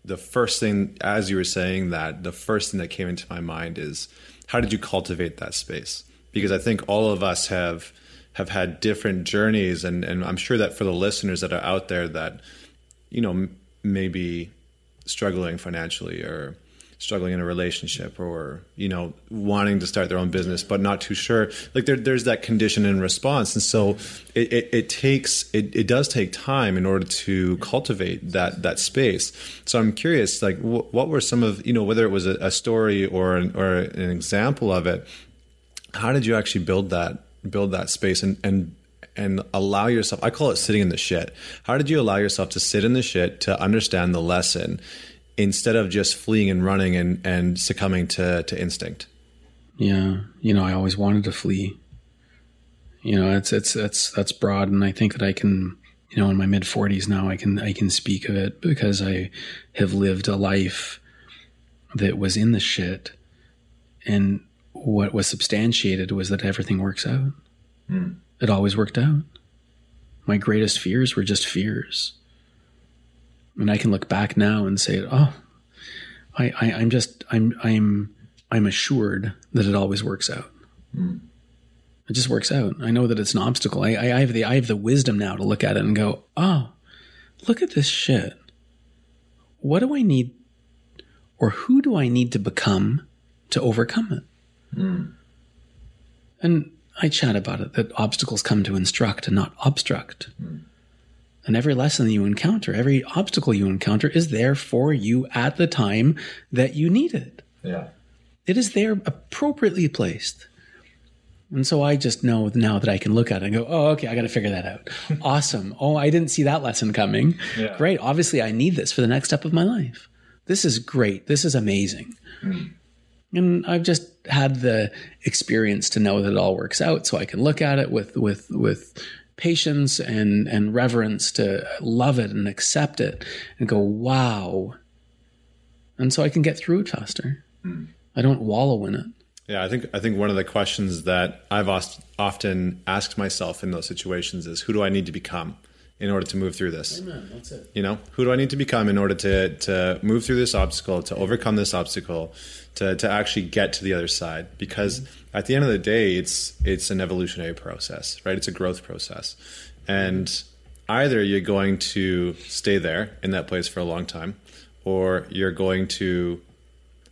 the first thing, as you were saying that, the first thing that came into my mind is how did you cultivate that space? Because I think all of us have have had different journeys, and and I'm sure that for the listeners that are out there that, you know, maybe struggling financially or struggling in a relationship or you know wanting to start their own business but not too sure. Like there, there's that condition and response. And so it, it, it takes it, it does take time in order to cultivate that that space. So i'm curious like wh- what were some of you know whether it was a, a story or an, or an example of it how did you actually build that build that space and and and allow yourself i call it sitting in the shit. How did you allow yourself to sit in the shit to understand the lesson instead of just fleeing and running and, and succumbing to, to instinct. Yeah. You know, I always wanted to flee. You know, it's, it's, that's, that's broad. And I think that I can, you know, in my mid forties now, I can, I can speak of it because I have lived a life that was in the shit. And what was substantiated was that everything works out. Mm. It always worked out. My greatest fears were just fears and I can look back now and say, "Oh, I, I am just I'm I'm I'm assured that it always works out. Mm. It just works out. I know that it's an obstacle. I, I, I have the I have the wisdom now to look at it and go, "Oh, look at this shit. What do I need, or who do I need to become to overcome it?" Mm. And I chat about it that obstacles come to instruct and not obstruct. Mm. And every lesson that you encounter, every obstacle you encounter is there for you at the time that you need it. Yeah. It is there appropriately placed. And so I just know now that I can look at it and go, oh, okay, I got to figure that out. awesome. Oh, I didn't see that lesson coming. Yeah. Great. Obviously, I need this for the next step of my life. This is great. This is amazing. Mm. And I've just had the experience to know that it all works out so I can look at it with, with, with patience and, and reverence to love it and accept it and go, wow. And so I can get through it faster. Mm. I don't wallow in it. Yeah, I think I think one of the questions that I've often asked myself in those situations is, who do I need to become in order to move through this? Amen. That's it. You know, who do I need to become in order to to move through this obstacle, to overcome this obstacle, to to actually get to the other side? Because mm-hmm at the end of the day, it's it's an evolutionary process, right? It's a growth process, and either you're going to stay there in that place for a long time, or you're going to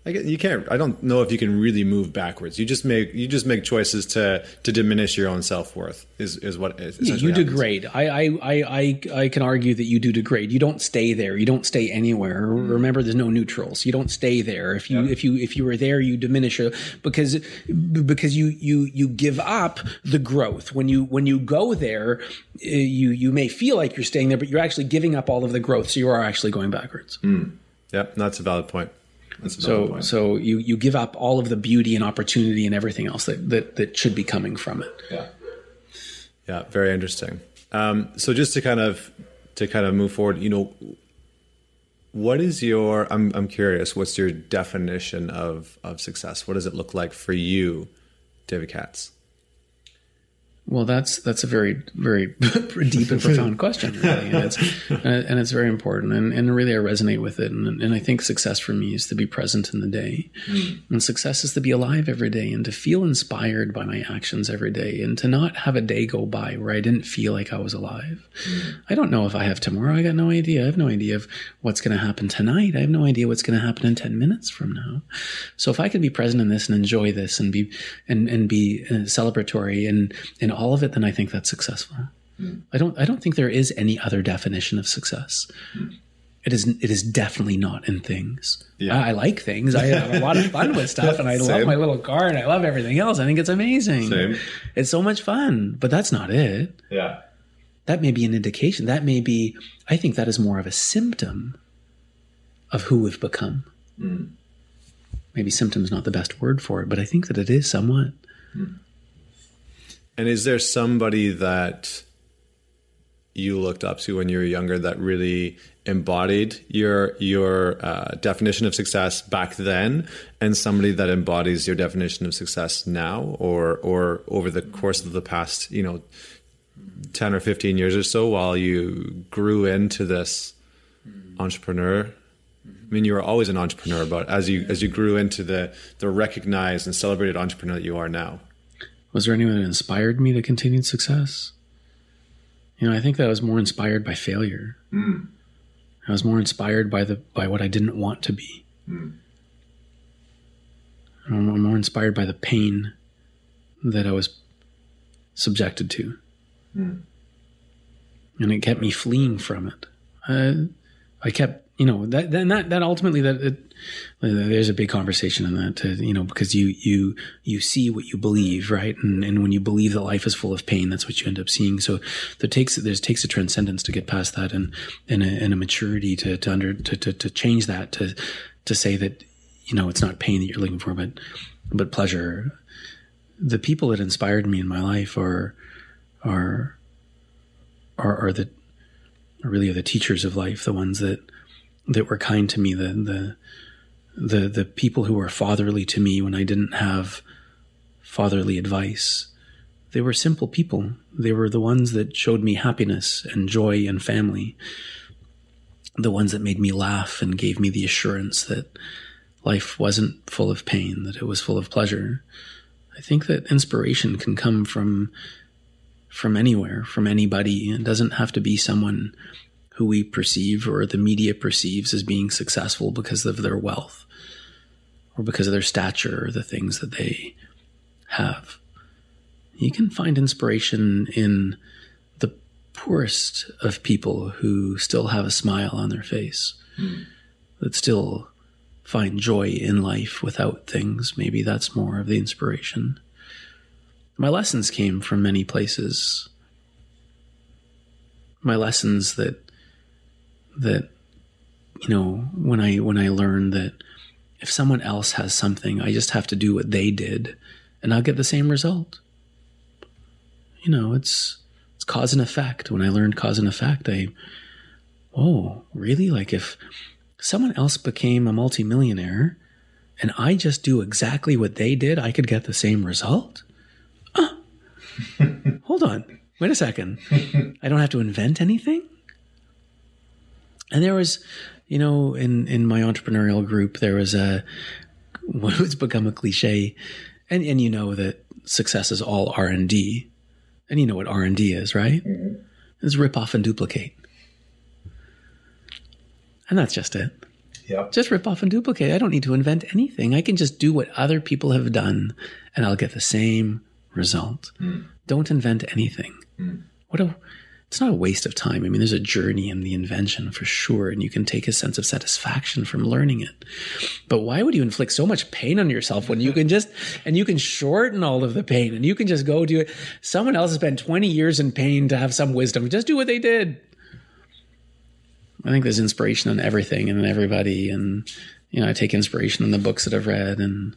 you can't. I don't know if you can really move backwards. You just make you just make choices to to diminish your own self worth. Is is what is yeah, you happens. degrade. I, I I I can argue that you do degrade. You don't stay there. You don't stay anywhere. Mm. Remember, there's no neutrals. You don't stay there. If you yeah. if you if you were there, you diminish it because because you you you give up the growth when you when you go there. Eh, you you may feel like you're staying there, but you're actually giving up all of the growth. So you are actually going backwards. Mm. Yep, that's a valid point so point. so you you give up all of the beauty and opportunity and everything else that that, that should be coming from it. Yeah. Yeah, very interesting. Um, so just to kind of to kind of move forward, you know, what is your? I'm I'm curious. What's your definition of of success? What does it look like for you, David Katz? Well, that's that's a very very deep and profound question, really. and it's and it's very important, and, and really I resonate with it, and, and I think success for me is to be present in the day, mm. and success is to be alive every day, and to feel inspired by my actions every day, and to not have a day go by where I didn't feel like I was alive. Mm. I don't know if I have tomorrow. I got no idea. I have no idea of what's going to happen tonight. I have no idea what's going to happen in ten minutes from now. So if I can be present in this and enjoy this and be and and be uh, celebratory and and all of it, then I think that's successful. Mm. I don't I don't think there is any other definition of success. Mm. It is it is definitely not in things. Yeah. I, I, like things. I have a lot of fun with stuff and I Same. love my little car and I love everything else. I think it's amazing. Same. It's so much fun, but that's not it. Yeah. That may be an indication. That may be I think that is more of a symptom of who we've become. Mm. Maybe symptom is not the best word for it, but I think that it is somewhat. Mm. And is there somebody that you looked up to when you were younger that really embodied your your uh, definition of success back then, and somebody that embodies your definition of success now, or or over the course of the past, you know, ten or fifteen years or so, while you grew into this entrepreneur? I mean, you were always an entrepreneur, but as you as you grew into the the recognized and celebrated entrepreneur that you are now, was there anyone that inspired me to continued success? You know, I think that I was more inspired by failure. Mm. I was more inspired by the by what I didn't want to be. Mm. I'm more inspired by the pain that I was subjected to. And it kept me fleeing from it. I, I kept, you know, that, then that, that ultimately that, it, there's a big conversation in that, to, you know, because you, you, you see what you believe, right? And, and when you believe that life is full of pain, that's what you end up seeing. So there takes, there takes a transcendence to get past that and, and a, and a maturity to, to under, to, to, to change that, to, to say that, you know, it's not pain that you're looking for, but, but pleasure. The people that inspired me in my life are, are, are, are the, really are the teachers of life, the ones that, that were kind to me, the, the, the, the people who were fatherly to me when I didn't have fatherly advice. They were simple people. They were the ones that showed me happiness and joy and family. The ones that made me laugh and gave me the assurance that life wasn't full of pain, that it was full of pleasure. I think that inspiration can come from from anywhere, from anybody. It doesn't have to be someone who we perceive or the media perceives as being successful because of their wealth or because of their stature or the things that they have. You can find inspiration in the poorest of people who still have a smile on their face, that still find joy in life without things. Maybe that's more of the inspiration. My lessons came from many places. My lessons that that you know when I when I learned that if someone else has something, I just have to do what they did, and I'll get the same result. You know, it's it's cause and effect. When I learned cause and effect, I oh really like if someone else became a multimillionaire and I just do exactly what they did, I could get the same result. Uh, hold on, wait a second. I don't have to invent anything. And there was, you know, in in my entrepreneurial group, there was a what's become a cliche, and and you know that success is all R and D, and you know what R and D is, right? Mm-hmm. It's rip off and duplicate, and that's just it. Yep. Just rip off and duplicate. I don't need to invent anything. I can just do what other people have done, and I'll get the same result. Mm. Don't invent anything. Mm. What a it's not a waste of time. I mean, there's a journey in the invention for sure, and you can take a sense of satisfaction from learning it. But why would you inflict so much pain on yourself when you can just, and you can shorten all of the pain and you can just go do it? Someone else has spent 20 years in pain to have some wisdom. Just do what they did. I think there's inspiration in everything and in everybody. And, you know, I take inspiration in the books that I've read and,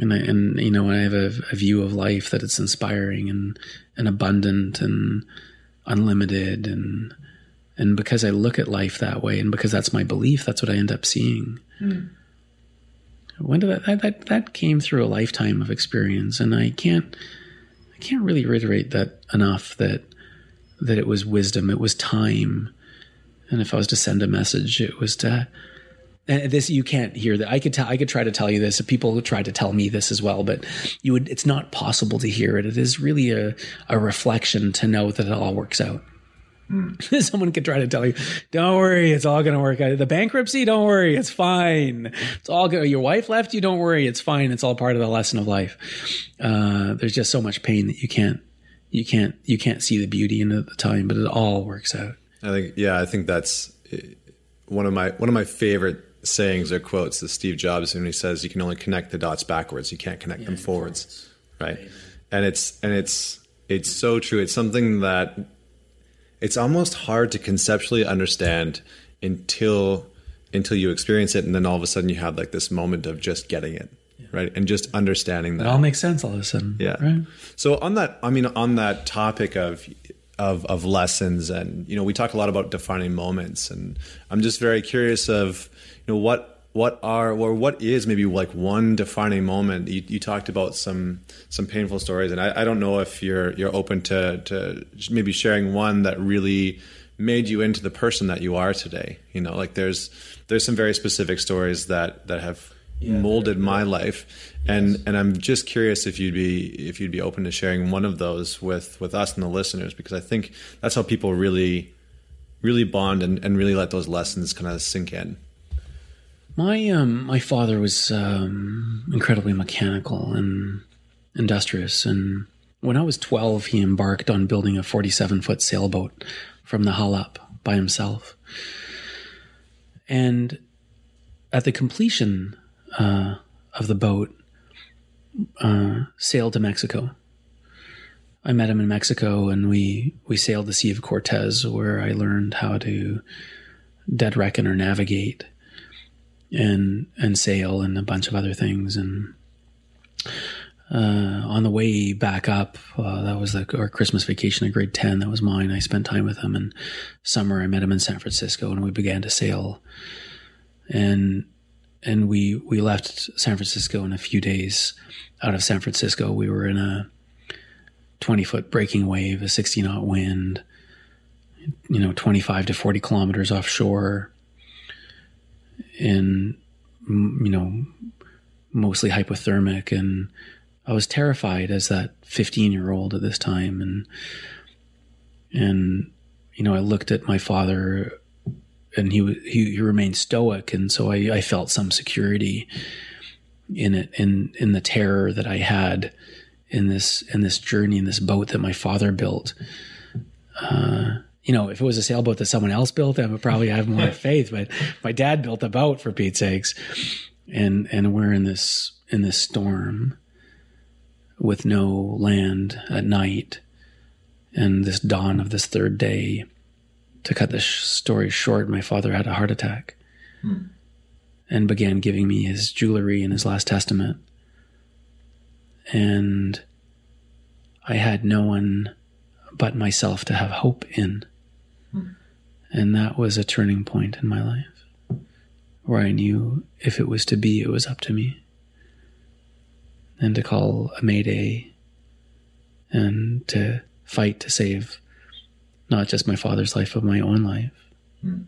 and, I, and you know, I have a, a view of life that it's inspiring and, and abundant and, unlimited and and because I look at life that way and because that's my belief, that's what I end up seeing. When did that, that that that came through a lifetime of experience and I can't I can't really reiterate that enough that that it was wisdom, it was time. And if I was to send a message, it was to and this you can't hear that. I could tell. I could try to tell you this. People try to tell me this as well, but you would. It's not possible to hear it. It is really a a reflection to know that it all works out. Someone could try to tell you, "Don't worry, it's all going to work out." The bankruptcy, don't worry, it's fine. It's all good. Your wife left you, don't worry, it's fine. It's all part of the lesson of life. Uh, there's just so much pain that you can't, you can't, you can't see the beauty in it at the time, but it all works out. I think yeah, I think that's eh, one of my one of my favorite sayings or quotes that Steve Jobs when he says you can only connect the dots backwards, you can't connect them forwards. Right. And it's and it's it's so true. It's something that it's almost hard to conceptually understand until until you experience it and then all of a sudden you have like this moment of just getting it. Right. And just understanding that. It all makes sense all of a sudden. Yeah. Right? So on that, I mean, on that topic of of of lessons, and you know, we talk a lot about defining moments, and I'm just very curious of you know what what are or what is maybe like one defining moment. You, you talked about some some painful stories, and I, I don't know if you're you're open to to maybe sharing one that really made you into the person that you are today. You know, like there's there's some very specific stories that that have molded my life and and I'm just curious if you'd be if you'd be open to sharing one of those with with us and the listeners because I think that's how people really really bond and, and really let those lessons kind of sink in My um, my father was um, incredibly mechanical and industrious, and when I was twelve, he embarked on building a forty-seven foot sailboat from the hull up by himself. And at the completion uh, of the boat, uh, sailed to Mexico. I met him in Mexico, and we we sailed the Sea of Cortez, where I learned how to dead reckon or navigate, and and sail, and a bunch of other things. And uh, on the way back up, uh, that was like our Christmas vacation at grade ten. That was mine. I spent time with him. And summer, I met him in San Francisco, and we began to sail. And and we we left San Francisco in a few days. Out of San Francisco, we were in a 20 foot breaking wave, a 60 knot wind, you know, 25 to 40 kilometers offshore, in, you know, mostly hypothermic. And I was terrified as that 15 year old at this time. And, and, you know, I looked at my father and he, he, he remained stoic. And so I, I felt some security in it, in, in the terror that I had in this in this journey in this boat that my father built. Uh, you know, if it was a sailboat that someone else built, I would probably have more faith. But my dad built a boat for Pete's sakes, and and we're in this in this storm with no land at night, and this dawn of this third day. To cut the story short, my father had a heart attack, hmm. and began giving me his jewelry and his last testament and I had no one but myself to have hope in. And that was a turning point in my life where I knew if it was to be, it was up to me. And to call a mayday and to fight to save not just my father's life, but my own life hmm.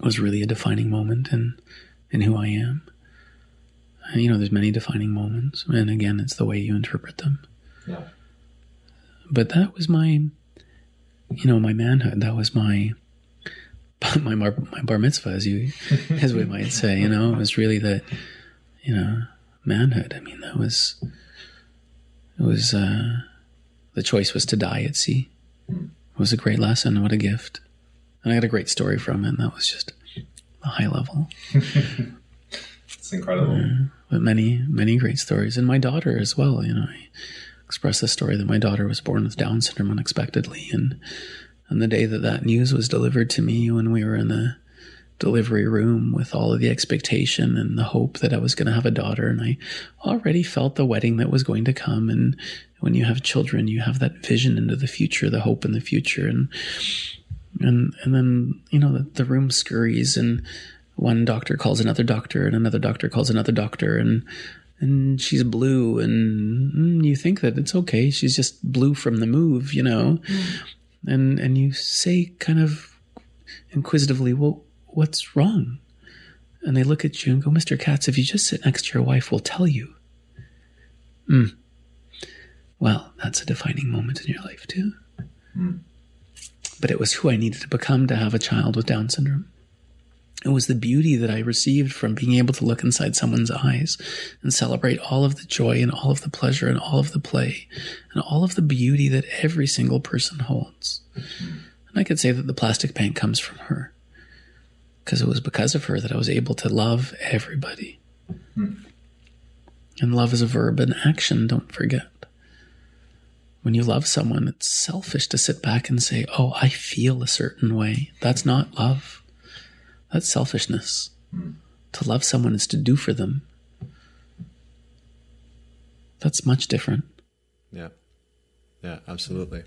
was really a defining moment in, in who I am you know, there's many defining moments, and again, it's the way you interpret them. Yeah. But that was my, you know, my manhood. That was my, my bar, my bar mitzvah, as you, as we might say. You know, it was really that, you know, manhood. I mean, that was, it was, uh, the choice was to die at sea. It was a great lesson. What a gift. And I got a great story from it. And that was just a high level. it's incredible. Yeah but many, many great stories. And my daughter as well. You know, I expressed the story that my daughter was born with Down syndrome unexpectedly. And on the day that that news was delivered to me, when we were in the delivery room with all of the expectation and the hope that I was going to have a daughter, and I already felt the wedding that was going to come. And when you have children, you have that vision into the future, the hope in the future, and and and then you know the, the room scurries and one doctor calls another doctor and another doctor calls another doctor and and she's blue and mm, you think that it's okay she's just blue from the move you know mm. and and you say kind of inquisitively well what's wrong and they look at you and go mr katz if you just sit next to your wife we'll tell you mm. well that's a defining moment in your life too mm. but it was who i needed to become to have a child with down syndrome it was the beauty that I received from being able to look inside someone's eyes and celebrate all of the joy and all of the pleasure and all of the play and all of the beauty that every single person holds. And I could say that the Plastic Bank comes from her because it was because of her that I was able to love everybody. And love is a verb and action, don't forget. When you love someone, it's selfish to sit back and say, Oh, I feel a certain way. That's not love. That's selfishness. Mm. To love someone is to do for them. That's much different. Yeah. Yeah, absolutely.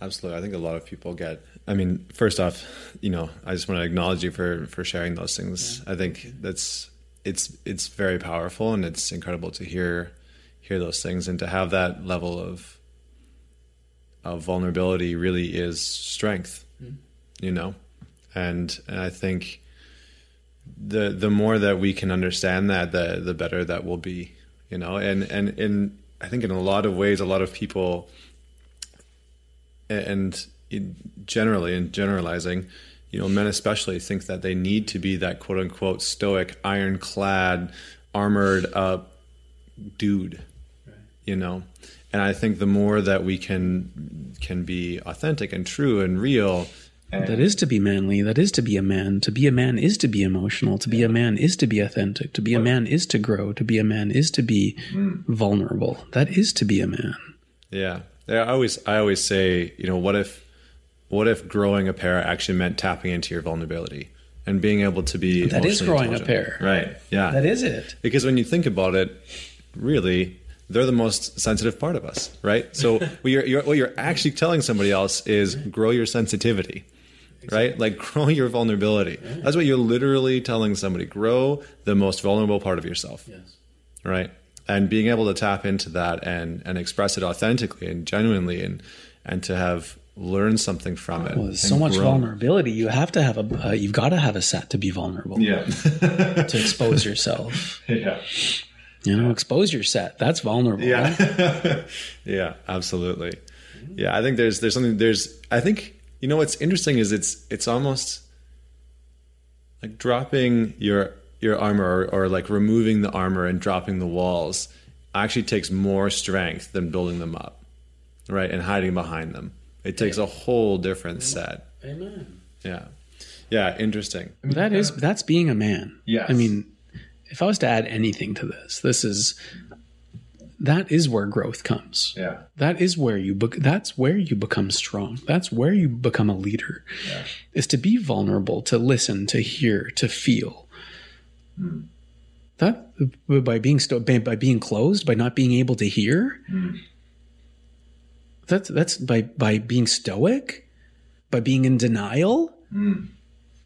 Absolutely. I think a lot of people get I mean, first off, you know, I just want to acknowledge you for for sharing those things. Yeah. I think that's it's it's very powerful and it's incredible to hear hear those things and to have that level of of vulnerability really is strength. Mm. You know? And and I think the the more that we can understand that, the the better that will be. You know, and and in I think in a lot of ways, a lot of people, and generally in generalizing, you know, men especially think that they need to be that quote unquote stoic, ironclad, armored up dude, you know. And I think the more that we can can be authentic and true and real, That is to be manly. That is to be a man. To be a man is to be emotional. To be a man is to be authentic. To be a man is to grow. To be a man is to be hmm. vulnerable. That is to be a man. Yeah. Yeah, I always I always say, you know, what if what if growing a pair actually meant tapping into your vulnerability and being able to be That is growing a pair. Right. Yeah. That is it. because when you think about it, really, they're the most sensitive part of us, right? So what you're, you're, what you're actually telling somebody else is grow your sensitivity, right? Like grow your vulnerability. That's what you're literally telling somebody. Grow the most vulnerable part of yourself, Yes. right? And being able to tap into that and and express it authentically and genuinely, and and to have learned something from it. Well, so much grown. vulnerability. You have to have a. Uh, you've got to have a set to be vulnerable. Yeah. To expose yourself. yeah. You know, expose your set. That's vulnerable. Yeah. yeah, absolutely. Yeah, I think there's there's something there's I think you know what's interesting is it's it's almost like dropping your your armor or, or like removing the armor and dropping the walls actually takes more strength than building them up. Right? And hiding behind them. It takes a whole different set. Amen. Yeah. Yeah, interesting. That is that's being a man. Yeah. I mean, if I was to add anything to this, this is that is where growth comes. Yeah. That is where you bec- that's where you become strong. That's where you become a leader. Is to be vulnerable, to listen, to hear, to feel. Hmm. That by being sto- by, by being closed, by not being able to hear. Hmm. That's that's by by being stoic, by being in denial. Hmm.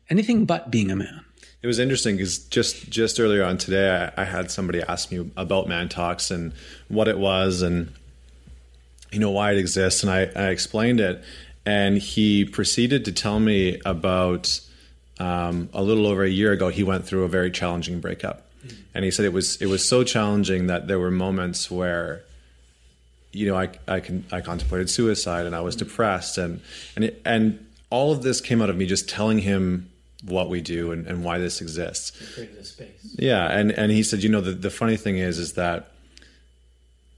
Anything but being a man. It was interesting because just just earlier on today, I, I had somebody ask me about ManTalks and what it was and you know why it exists, and I, I explained it, and he proceeded to tell me about um, a little over a year ago he went through a very challenging breakup, and he said it was it was so challenging that there were moments where you know, I I can I contemplated suicide and I was depressed. And and it, and all of this came out of me just telling him what we do and, and why this exists. Space. Yeah, and and he said, you know, the the funny thing is, is that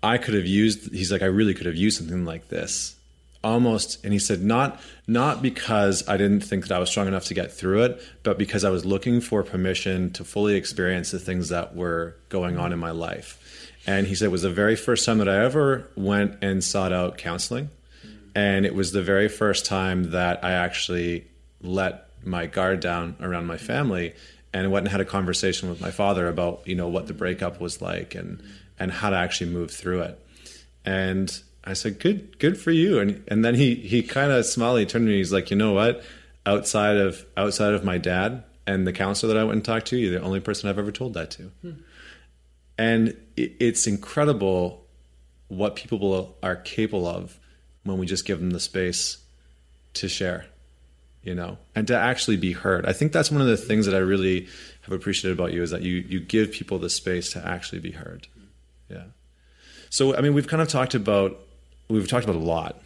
I could have used. He's like, I really could have used something like this, almost. And he said, not not because I didn't think that I was strong enough to get through it, but because I was looking for permission to fully experience the things that were going on in my life. And he said it was the very first time that I ever went and sought out counseling, and it was the very first time that I actually let my guard down around my family and went and had a conversation with my father about you know what the breakup was like and and how to actually move through it. And i said good good for you. And and then he he kind of smiled. He turned to me. He's like you know what? Outside of outside of my dad and the counselor that i went and talked to you're the only person i've ever told that to. Hmm. And it, it's incredible what people are capable of when we just give them the space to share you know and to actually be heard. I think that's one of the things that i really have appreciated about you is that you you give people the space to actually be heard. Yeah. So i mean we've kind of talked about we've talked about a lot.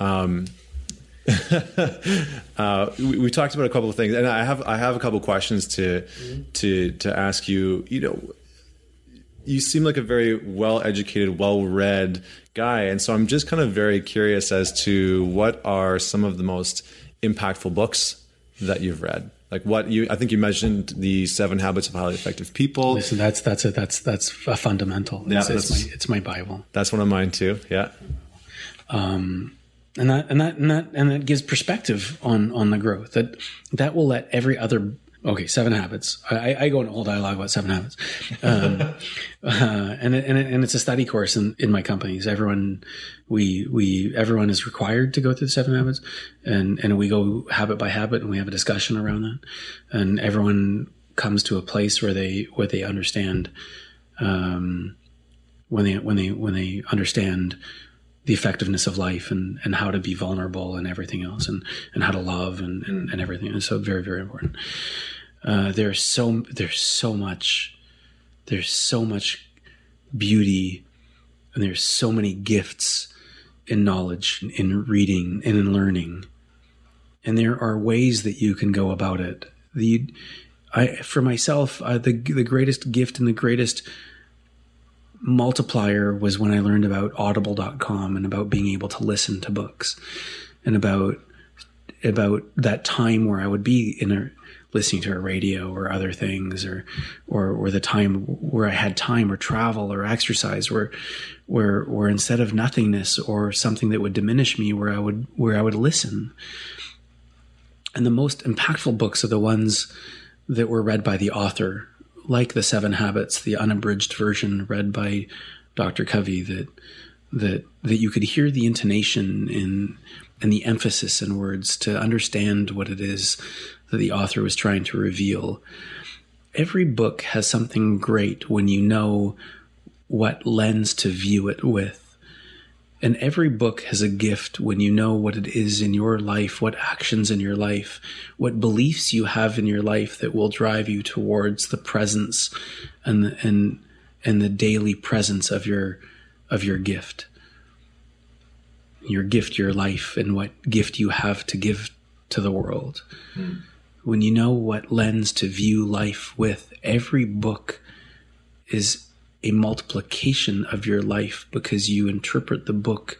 Um, uh, we, we talked about a couple of things and i have i have a couple of questions to to to ask you. You know you seem like a very well educated, well read guy. And so I'm just kind of very curious as to what are some of the most impactful books that you've read? Like what you, I think you mentioned the seven habits of highly effective people. Listen, that's that's a that's that's a fundamental. It's, Yeah, it's that's- my it's my Bible. That's one of mine too. Yeah. Um, and that and that and that and that gives perspective on on the growth that that will let every other okay seven habits. I, I go in a whole dialogue about seven habits. Um, uh, and and, and it's a study course in, in my companies. Everyone we we everyone is required to go through the seven habits and and we go habit by habit and we have a discussion around that. And everyone comes to a place where they where they understand um, when they when they when they understand the effectiveness of life and, and how to be vulnerable and everything else and, and how to love and, and, and everything. And so very, very important. Uh, there's so, there's so much, there's so much beauty and there's so many gifts in knowledge, in reading and in learning and there are ways that you can go about it. The I for myself, uh, the the greatest gift and the greatest multiplier was when I learned about audible.com and about being able to listen to books and about about that time where I would be in a listening to a radio or other things or or or the time where I had time or travel or exercise where where where instead of nothingness or something that would diminish me where I would where I would listen. And the most impactful books are the ones that were read by the author, like the Seven Habits, the unabridged version read by Dr. Covey that that that you could hear the intonation in and the emphasis in words to understand what it is that the author was trying to reveal. Every book has something great when you know what lens to view it with. And every book has a gift when you know what it is in your life, what actions in your life, what beliefs you have in your life that will drive you towards the presence and the, and and the daily presence of your of your gift. Your gift, your life, and what gift you have to give to the world. Mm when you know what lens to view life with, every book is a multiplication of your life because you interpret the book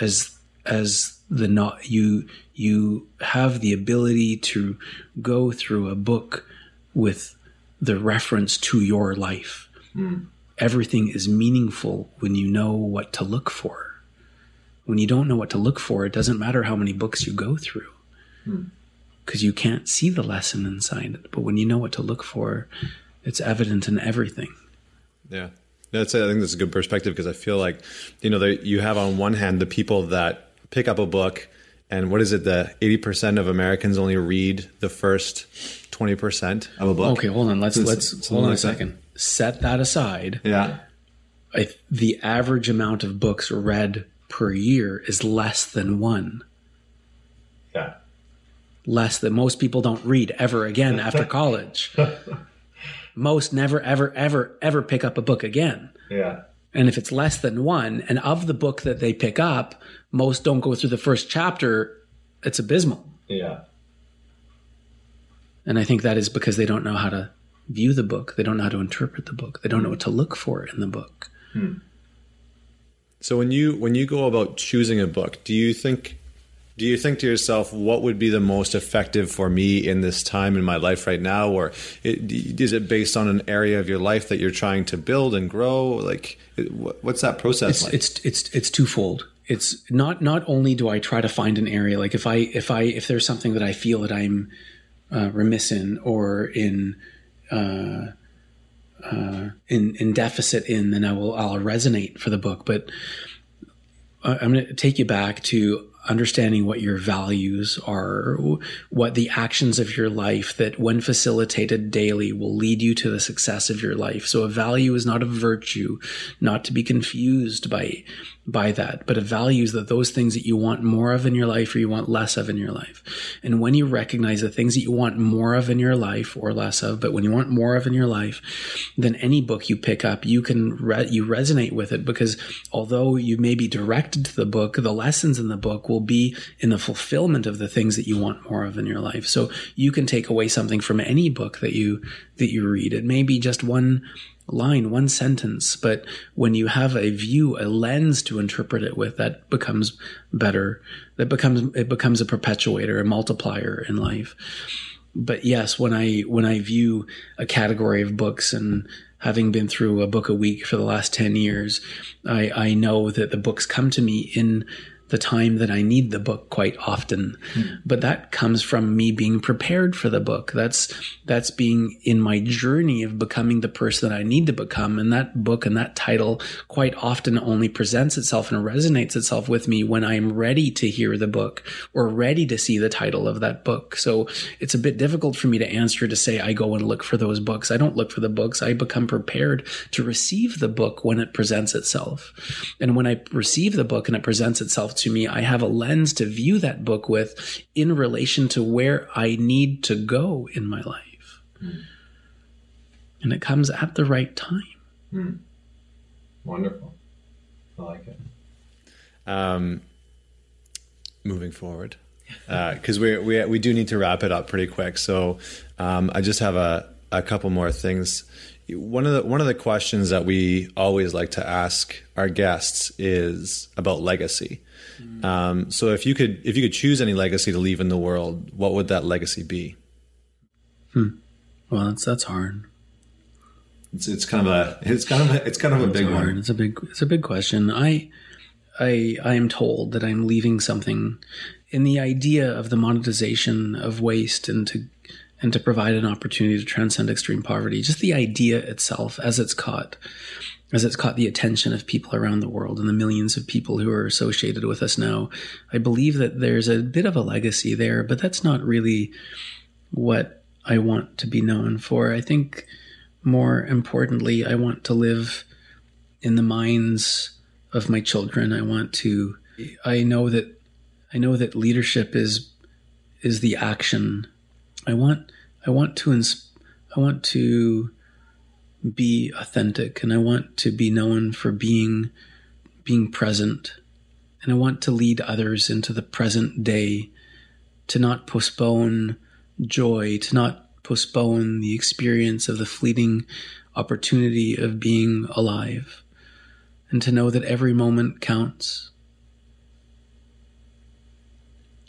as as the not you you have the ability to go through a book with the reference to your life. Mm. Everything is meaningful when you know what to look for. When you don't know what to look for, it doesn't matter how many books you go through. Mm because you can't see the lesson inside it. But when you know what to look for, it's evident in everything. Yeah. That's I think that's a good perspective because I feel like you know you have on one hand the people that pick up a book and what is it that 80% of Americans only read the first 20% of a book. Okay, hold on. Let's let's hold on a second. Set that aside. Yeah. I, the average amount of books read per year is less than 1. Yeah less than most people don't read ever again after college. most never, ever, ever, ever pick up a book again. Yeah. And if it's less than one, and of the book that they pick up, most don't go through the first chapter, it's abysmal. Yeah. And I think that is because they don't know how to view the book. They don't know how to interpret the book. They don't know what to look for in the book. Hmm. So when you when you go about choosing a book, do you think do you think to yourself what would be the most effective for me in this time in my life right now? Or it, is it based on an area of your life that you're trying to build and grow? Like what's that process it's, like? it's it's it's twofold. It's not not only do i try to find an area like if i if i if there's something that i feel that i'm uh, remiss in or in uh, uh, in in deficit in, then I will I'll resonate for the book. But uh, I'm going to take you back to understanding what your values are, what the actions of your life that, when facilitated daily, will lead you to the success of your life. So, a value is not a virtue, not to be confused by by that, but it values that those things that you want more of in your life or you want less of in your life. And when you recognize the things that you want more of in your life or less of, but when you want more of in your life, then any book you pick up, you can, re- you resonate with it because although you may be directed to the book, the lessons in the book will be in the fulfillment of the things that you want more of in your life. So you can take away something from any book that you, that you read. It may be just one line, one sentence, but when you have a view, a lens to interpret it with, that becomes better. That becomes it becomes a perpetuator, a multiplier in life. But yes, when I when I view a category of books and having been through a book a week for the last 10 years, I, I know that the books come to me in the time that I need the book quite often. Mm. But that comes from me being prepared for the book. That's that's being in my journey of becoming the person that I need to become. And that book and that title quite often only presents itself and resonates itself with me when I'm ready to hear the book or ready to see the title of that book. So it's a bit difficult for me to answer to say I go and look for those books. I don't look for the books. I become prepared to receive the book when it presents itself. And when I receive the book and it presents itself to me, I have a lens to view that book with in relation to where I need to go in my life. Mm. And it comes at the right time. Mm. Wonderful. I like it. Um, moving forward. because we we we do need to wrap it up pretty quick. So um, I just have a a couple more things. One of the one of the questions that we always like to ask our guests is about legacy. Um, so if you could if you could choose any legacy to leave in the world, what would that legacy be? Well, that's that's hard. It's, it's kind of a it's kind of a, it's kind of a big hard. one. It's a big it's a big question. I I I am told that I'm leaving something in the idea of the monetization of waste and to and to provide an opportunity to transcend extreme poverty. Just the idea itself as it's caught as it's caught the attention of people around the world and the millions of people who are associated with us now. I believe that there's a bit of a legacy there, but that's not really what I want to be known for. I think more importantly, I want to live in the minds of my children. I want to I know that I know that leadership is is the action. I want I want to ins- I want to be authentic and I want to be known for being being present. And I want to lead others into the present day to not postpone joy, to not postpone the experience of the fleeting opportunity of being alive, and to know that every moment counts,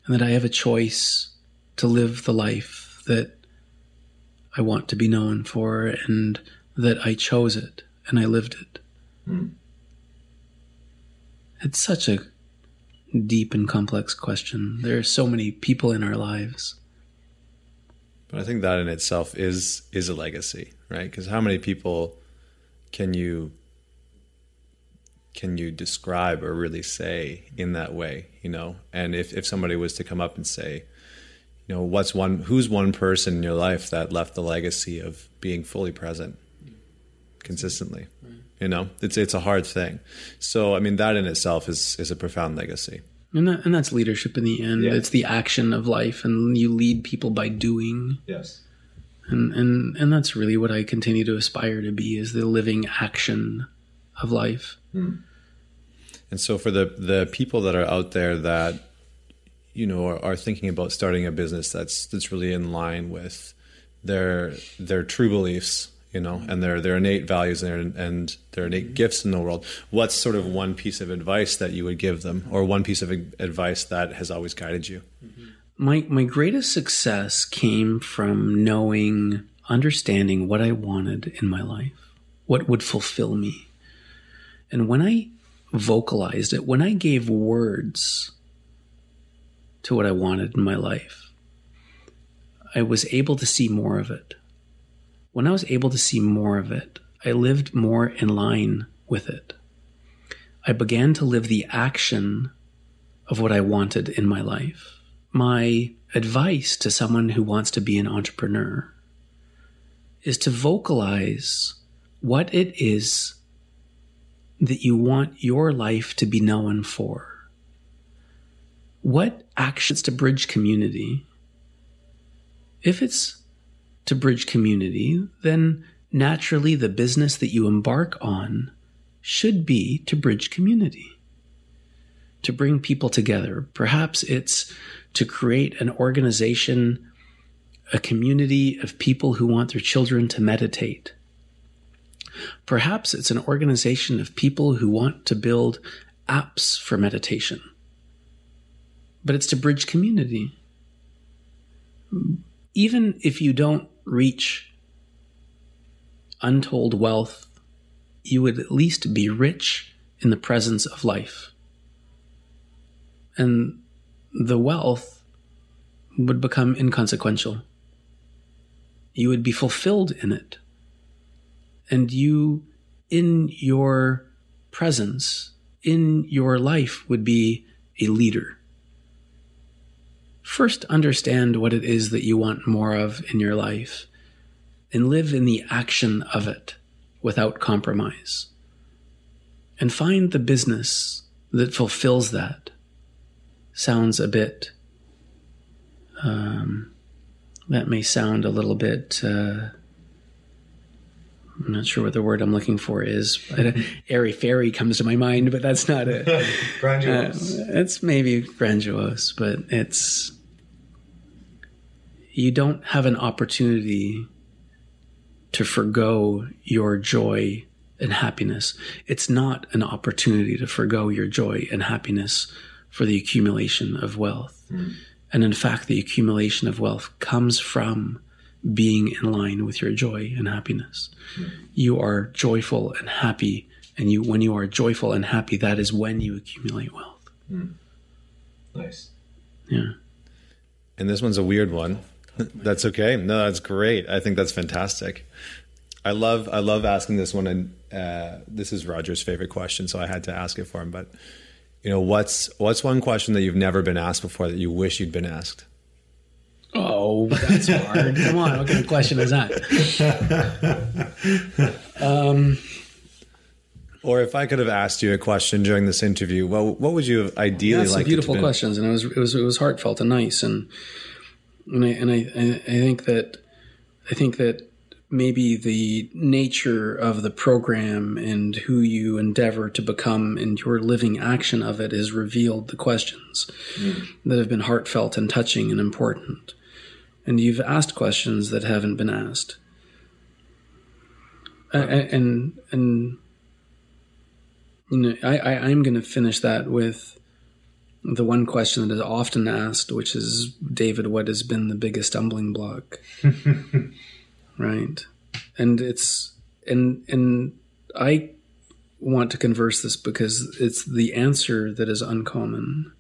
and that I have a choice to live the life that I want to be known for, and that I chose it and I lived it. Hmm. It's such a deep and complex question. There are so many people in our lives. But I think that in itself is is a legacy, right? Because how many people can you can you describe or really say in that way, you know? And if if somebody was to come up and say, you know, what's one who's one person in your life that left the legacy of being fully present consistently? You know, it's it's a hard thing. So I mean, that in itself is is a profound legacy. And that, and that's leadership in the end. Yeah. It's the action of life, and you lead people by doing. Yes. And and and that's really what I continue to aspire to be: is the living action of life. Hmm. And so for the the people that are out there that you know are, are thinking about starting a business that's that's really in line with their their true beliefs, you know, and their their innate values and their, and their innate mm-hmm. gifts in the world, what's sort of one piece of advice that you would give them, or one piece of advice that has always guided you? Mm-hmm. My my greatest success came from knowing, understanding what I wanted in my life, what would fulfill me. And when I vocalized it, when I gave words to what I wanted in my life, I was able to see more of it. When I was able to see more of it, I lived more in line with it. I began to live the action of what I wanted in my life. My advice to someone who wants to be an entrepreneur is to vocalize what it is that you want your life to be known for. What actions to bridge community? If it's to bridge community, then naturally the business that you embark on should be to bridge community to bring people together. Perhaps it's to create an organization, a community of people who want their children to meditate. Perhaps it's an organization of people who want to build apps for meditation. But it's to bridge community. Even if you don't reach untold wealth, you would at least be rich in the presence of life and the wealth would become inconsequential. You would be fulfilled in it. And you, in your presence, in your life, would be a leader. First, understand what it is that you want more of in your life and live in the action of it without compromise. And find the business that fulfills that sounds a bit um, that may sound a little bit uh, I'm not sure what the word I'm looking for is. Airy fairy comes to my mind, but that's not it. Grandiose. Uh, it's maybe grandiose, but it's you don't have an opportunity to forego your joy and happiness. It's not an opportunity to forego your joy and happiness for the accumulation of wealth. Hmm. And in fact, the accumulation of wealth comes from being in line with your joy and happiness. Hmm. You are joyful and happy, and you when you are joyful and happy, that is when you accumulate wealth. Hmm. Nice. Yeah. And this one's a weird one. That's okay. No, that's great. I think that's fantastic. I love I love asking this one, and uh, this is Roger's favorite question, so I had to ask it for him. But you know, what's what's one question that you've never been asked before that you wish you'd been asked? Oh, that's hard. Come on, what kind of question is that? Or if I could have asked you a question during this interview, well, what would you have ideally That's like? beautiful questions, and it was it was it was heartfelt and nice, and and I and I I I think that I think that maybe the nature of the program and who you endeavor to become and your living action of it has revealed the questions mm. that have been heartfelt and touching and important, and you've asked questions that haven't been asked, A- a- and and you know I, I I'm going to finish that with the one question that is often asked, which is, David, what has been the biggest stumbling block? right. And it's, and, and I want to converse this because it's the answer that is uncommon.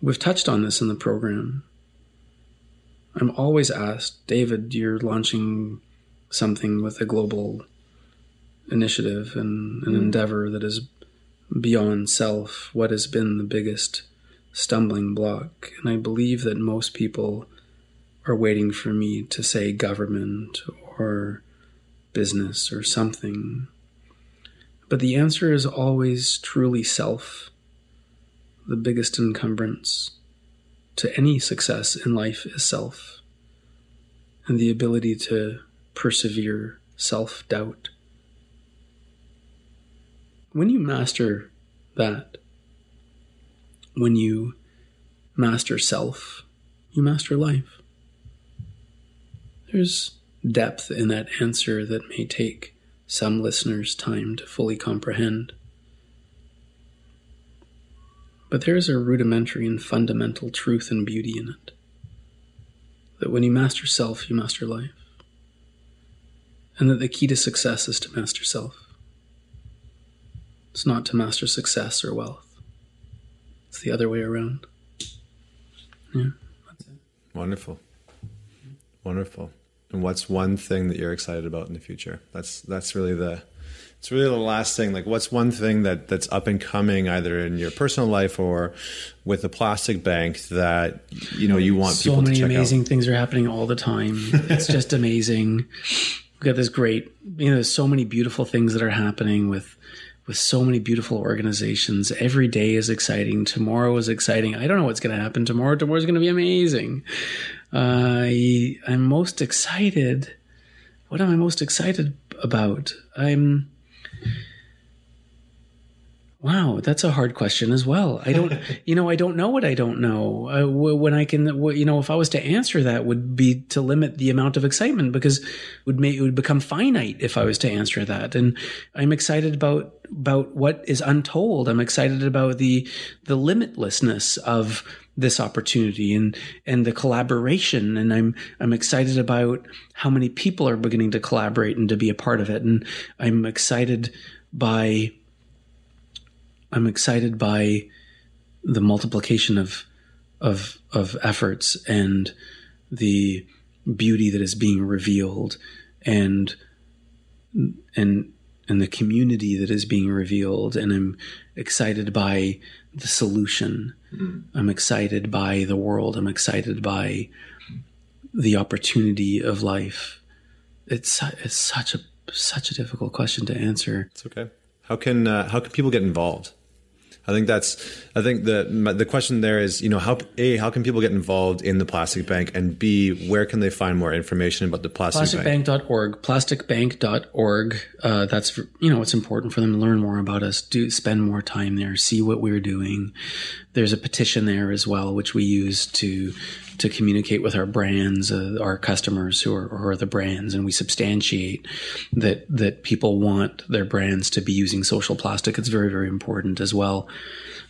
We've touched on this in the program. I'm always asked, David, you're launching something with a global initiative and an mm-hmm. endeavor that is beyond self, what has been the biggest stumbling block. And I believe that most people are waiting for me to say government or business or something. But the answer is always truly self. The biggest encumbrance to any success in life is self, and the ability to persevere self doubt when you master that, when you master self, you master life. There's depth in that answer that may take some listeners time to fully comprehend. But there is a rudimentary and fundamental truth and beauty in it. That when you master self, you master life. And that the key to success is to master self. It's not to master success or wealth. It's the other way around. Yeah. That's it. Wonderful, wonderful. And what's one thing that you're excited about in the future? That's that's really the it's really the last thing. Like, what's one thing that that's up and coming, either in your personal life or with the plastic bank that you know you want So people to So many amazing things are happening all the time. It's just amazing. We've got this great, you know, there's so many beautiful things that are happening with with so many beautiful organizations. Every day is exciting. Tomorrow is exciting. I don't know what's going to happen tomorrow. Tomorrow's going to be amazing. Uh, I, I'm most excited. What am I most excited about? I'm. Wow, that's a hard question as well. I don't, you know, I don't know what I don't know. Uh, when I can, you know, if I was to answer that, would be to limit the amount of excitement because it would make it would become finite if I was to answer that. And I'm excited about about what is untold. I'm excited about the the limitlessness of this opportunity and and the collaboration and I'm I'm excited about how many people are beginning to collaborate and to be a part of it and I'm excited by I'm excited by the multiplication of of of efforts and the beauty that is being revealed and and and the community that is being revealed and I'm excited by the solution. I'm excited by the world. I'm excited by the opportunity of life. It's it's such a such a difficult question to answer. It's okay. How can uh, how can people get involved? I think that's. I think the the question there is, you know, how a how can people get involved in the Plastic Bank, and b where can they find more information about the Plastic Bank? Plasticbank.org, plasticbank.org. Uh, that's for, you know it's important for them to learn more about us. Do spend more time there, see what we're doing. There's a petition there as well, which we use to to communicate with our brands, uh, our customers who are, who are the brands, and we substantiate that that people want their brands to be using social plastic. It's very very important as well.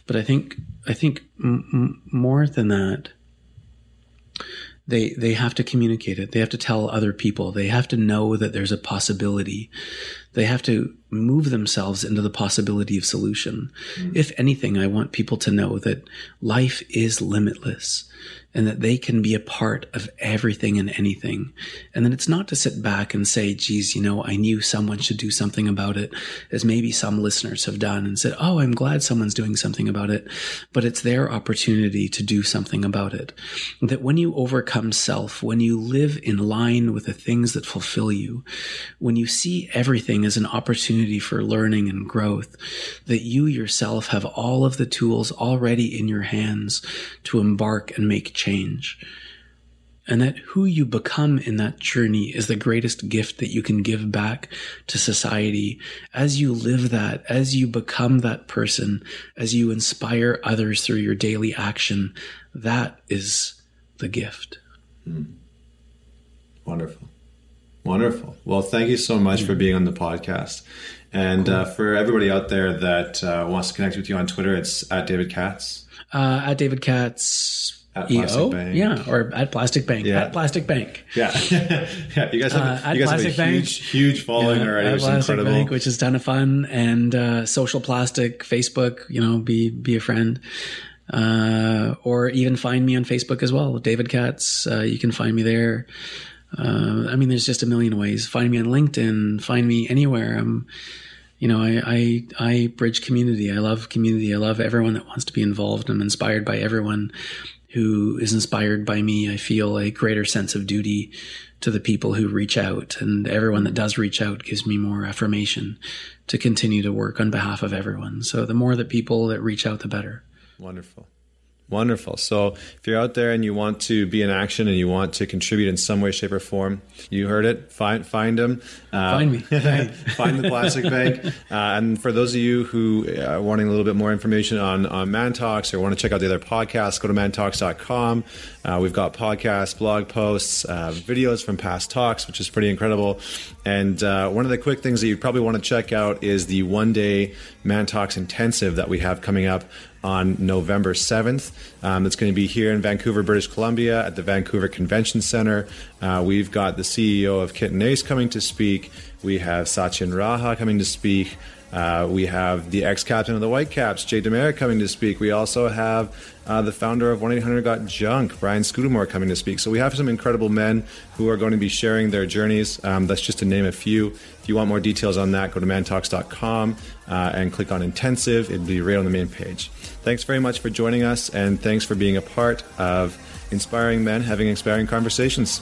But I think I think m- m- more than that, they they have to communicate it. They have to tell other people. They have to know that there's a possibility. They have to move themselves into the possibility of solution. If anything, I want people to know that life is limitless and that they can be a part of everything and anything. And then it's not to sit back and say, geez, you know, I knew someone should do something about it, as maybe some listeners have done and said, oh, I'm glad someone's doing something about it. But it's their opportunity to do something about it. That when you overcome self, when you live in line with the things that fulfill you, when you see everything as an opportunity for learning and growth, that you yourself have all of the tools already in your hands to embark and make change. And that who you become in that journey is the greatest gift that you can give back to society. As you live that, as you become that person, as you inspire others through your daily action, that is the gift. Wonderful. Wonderful. Well, thank you so much for being on the podcast. And uh, for everybody out there that uh, wants to connect with you on Twitter, it's at David Katz. Uh, at David Katz. At Plastic EO, Bank. yeah, or at Plastic Bank, Yeah. at Plastic Bank. Yeah. yeah. You guys have, Uh, you guys have a Plastic Bank. huge, huge following Yeah, already, which is Plastic incredible. Bank, which is a ton of fun, and uh, social plastic, Facebook. You know, be be a friend, uh, or even find me on Facebook as well, David Katz. Uh, you can find me there. Uh, I mean, there's just a million ways. Find me on LinkedIn. Find me anywhere. I'm, you know, I, I I bridge community. I love community. I love everyone that wants to be involved. I'm inspired by everyone who is inspired by me. I feel a greater sense of duty to the people who reach out, and everyone that does reach out gives me more affirmation to continue to work on behalf of everyone. So the more that people that reach out, the better. Wonderful. Wonderful. So if you're out there and you want to be in action and you want to contribute in some way, shape, or form, you heard it. Find find them. Uh, Find me. find the Plastic Bank. Uh, and for those of you who are wanting a little bit more information on, on ManTalks or want to check out the other podcasts, go to mantalks.com. Uh, we've got podcasts, blog posts, uh, videos from past talks, which is pretty incredible. And uh, one of the quick things that you probably want to check out is the one day ManTalks intensive that we have coming up on November 7th. Um, it's going to be here in Vancouver, British Columbia at the Vancouver Convention Center. Uh, we've got the CEO of Kit and Ace coming to speak. We have Sachin Raha coming to speak. Uh, we have the ex-captain of the Whitecaps, Jay DeMerit, coming to speak. We also have uh, the founder of 1-800-GOT-JUNK, Brian Scudamore, coming to speak. So we have some incredible men who are going to be sharing their journeys. Um, that's just to name a few. If you want more details on that, go to mantalks.com uh, and click on intensive. It'll be right on the main page. Thanks very much for joining us, and thanks for being a part of inspiring men having inspiring conversations.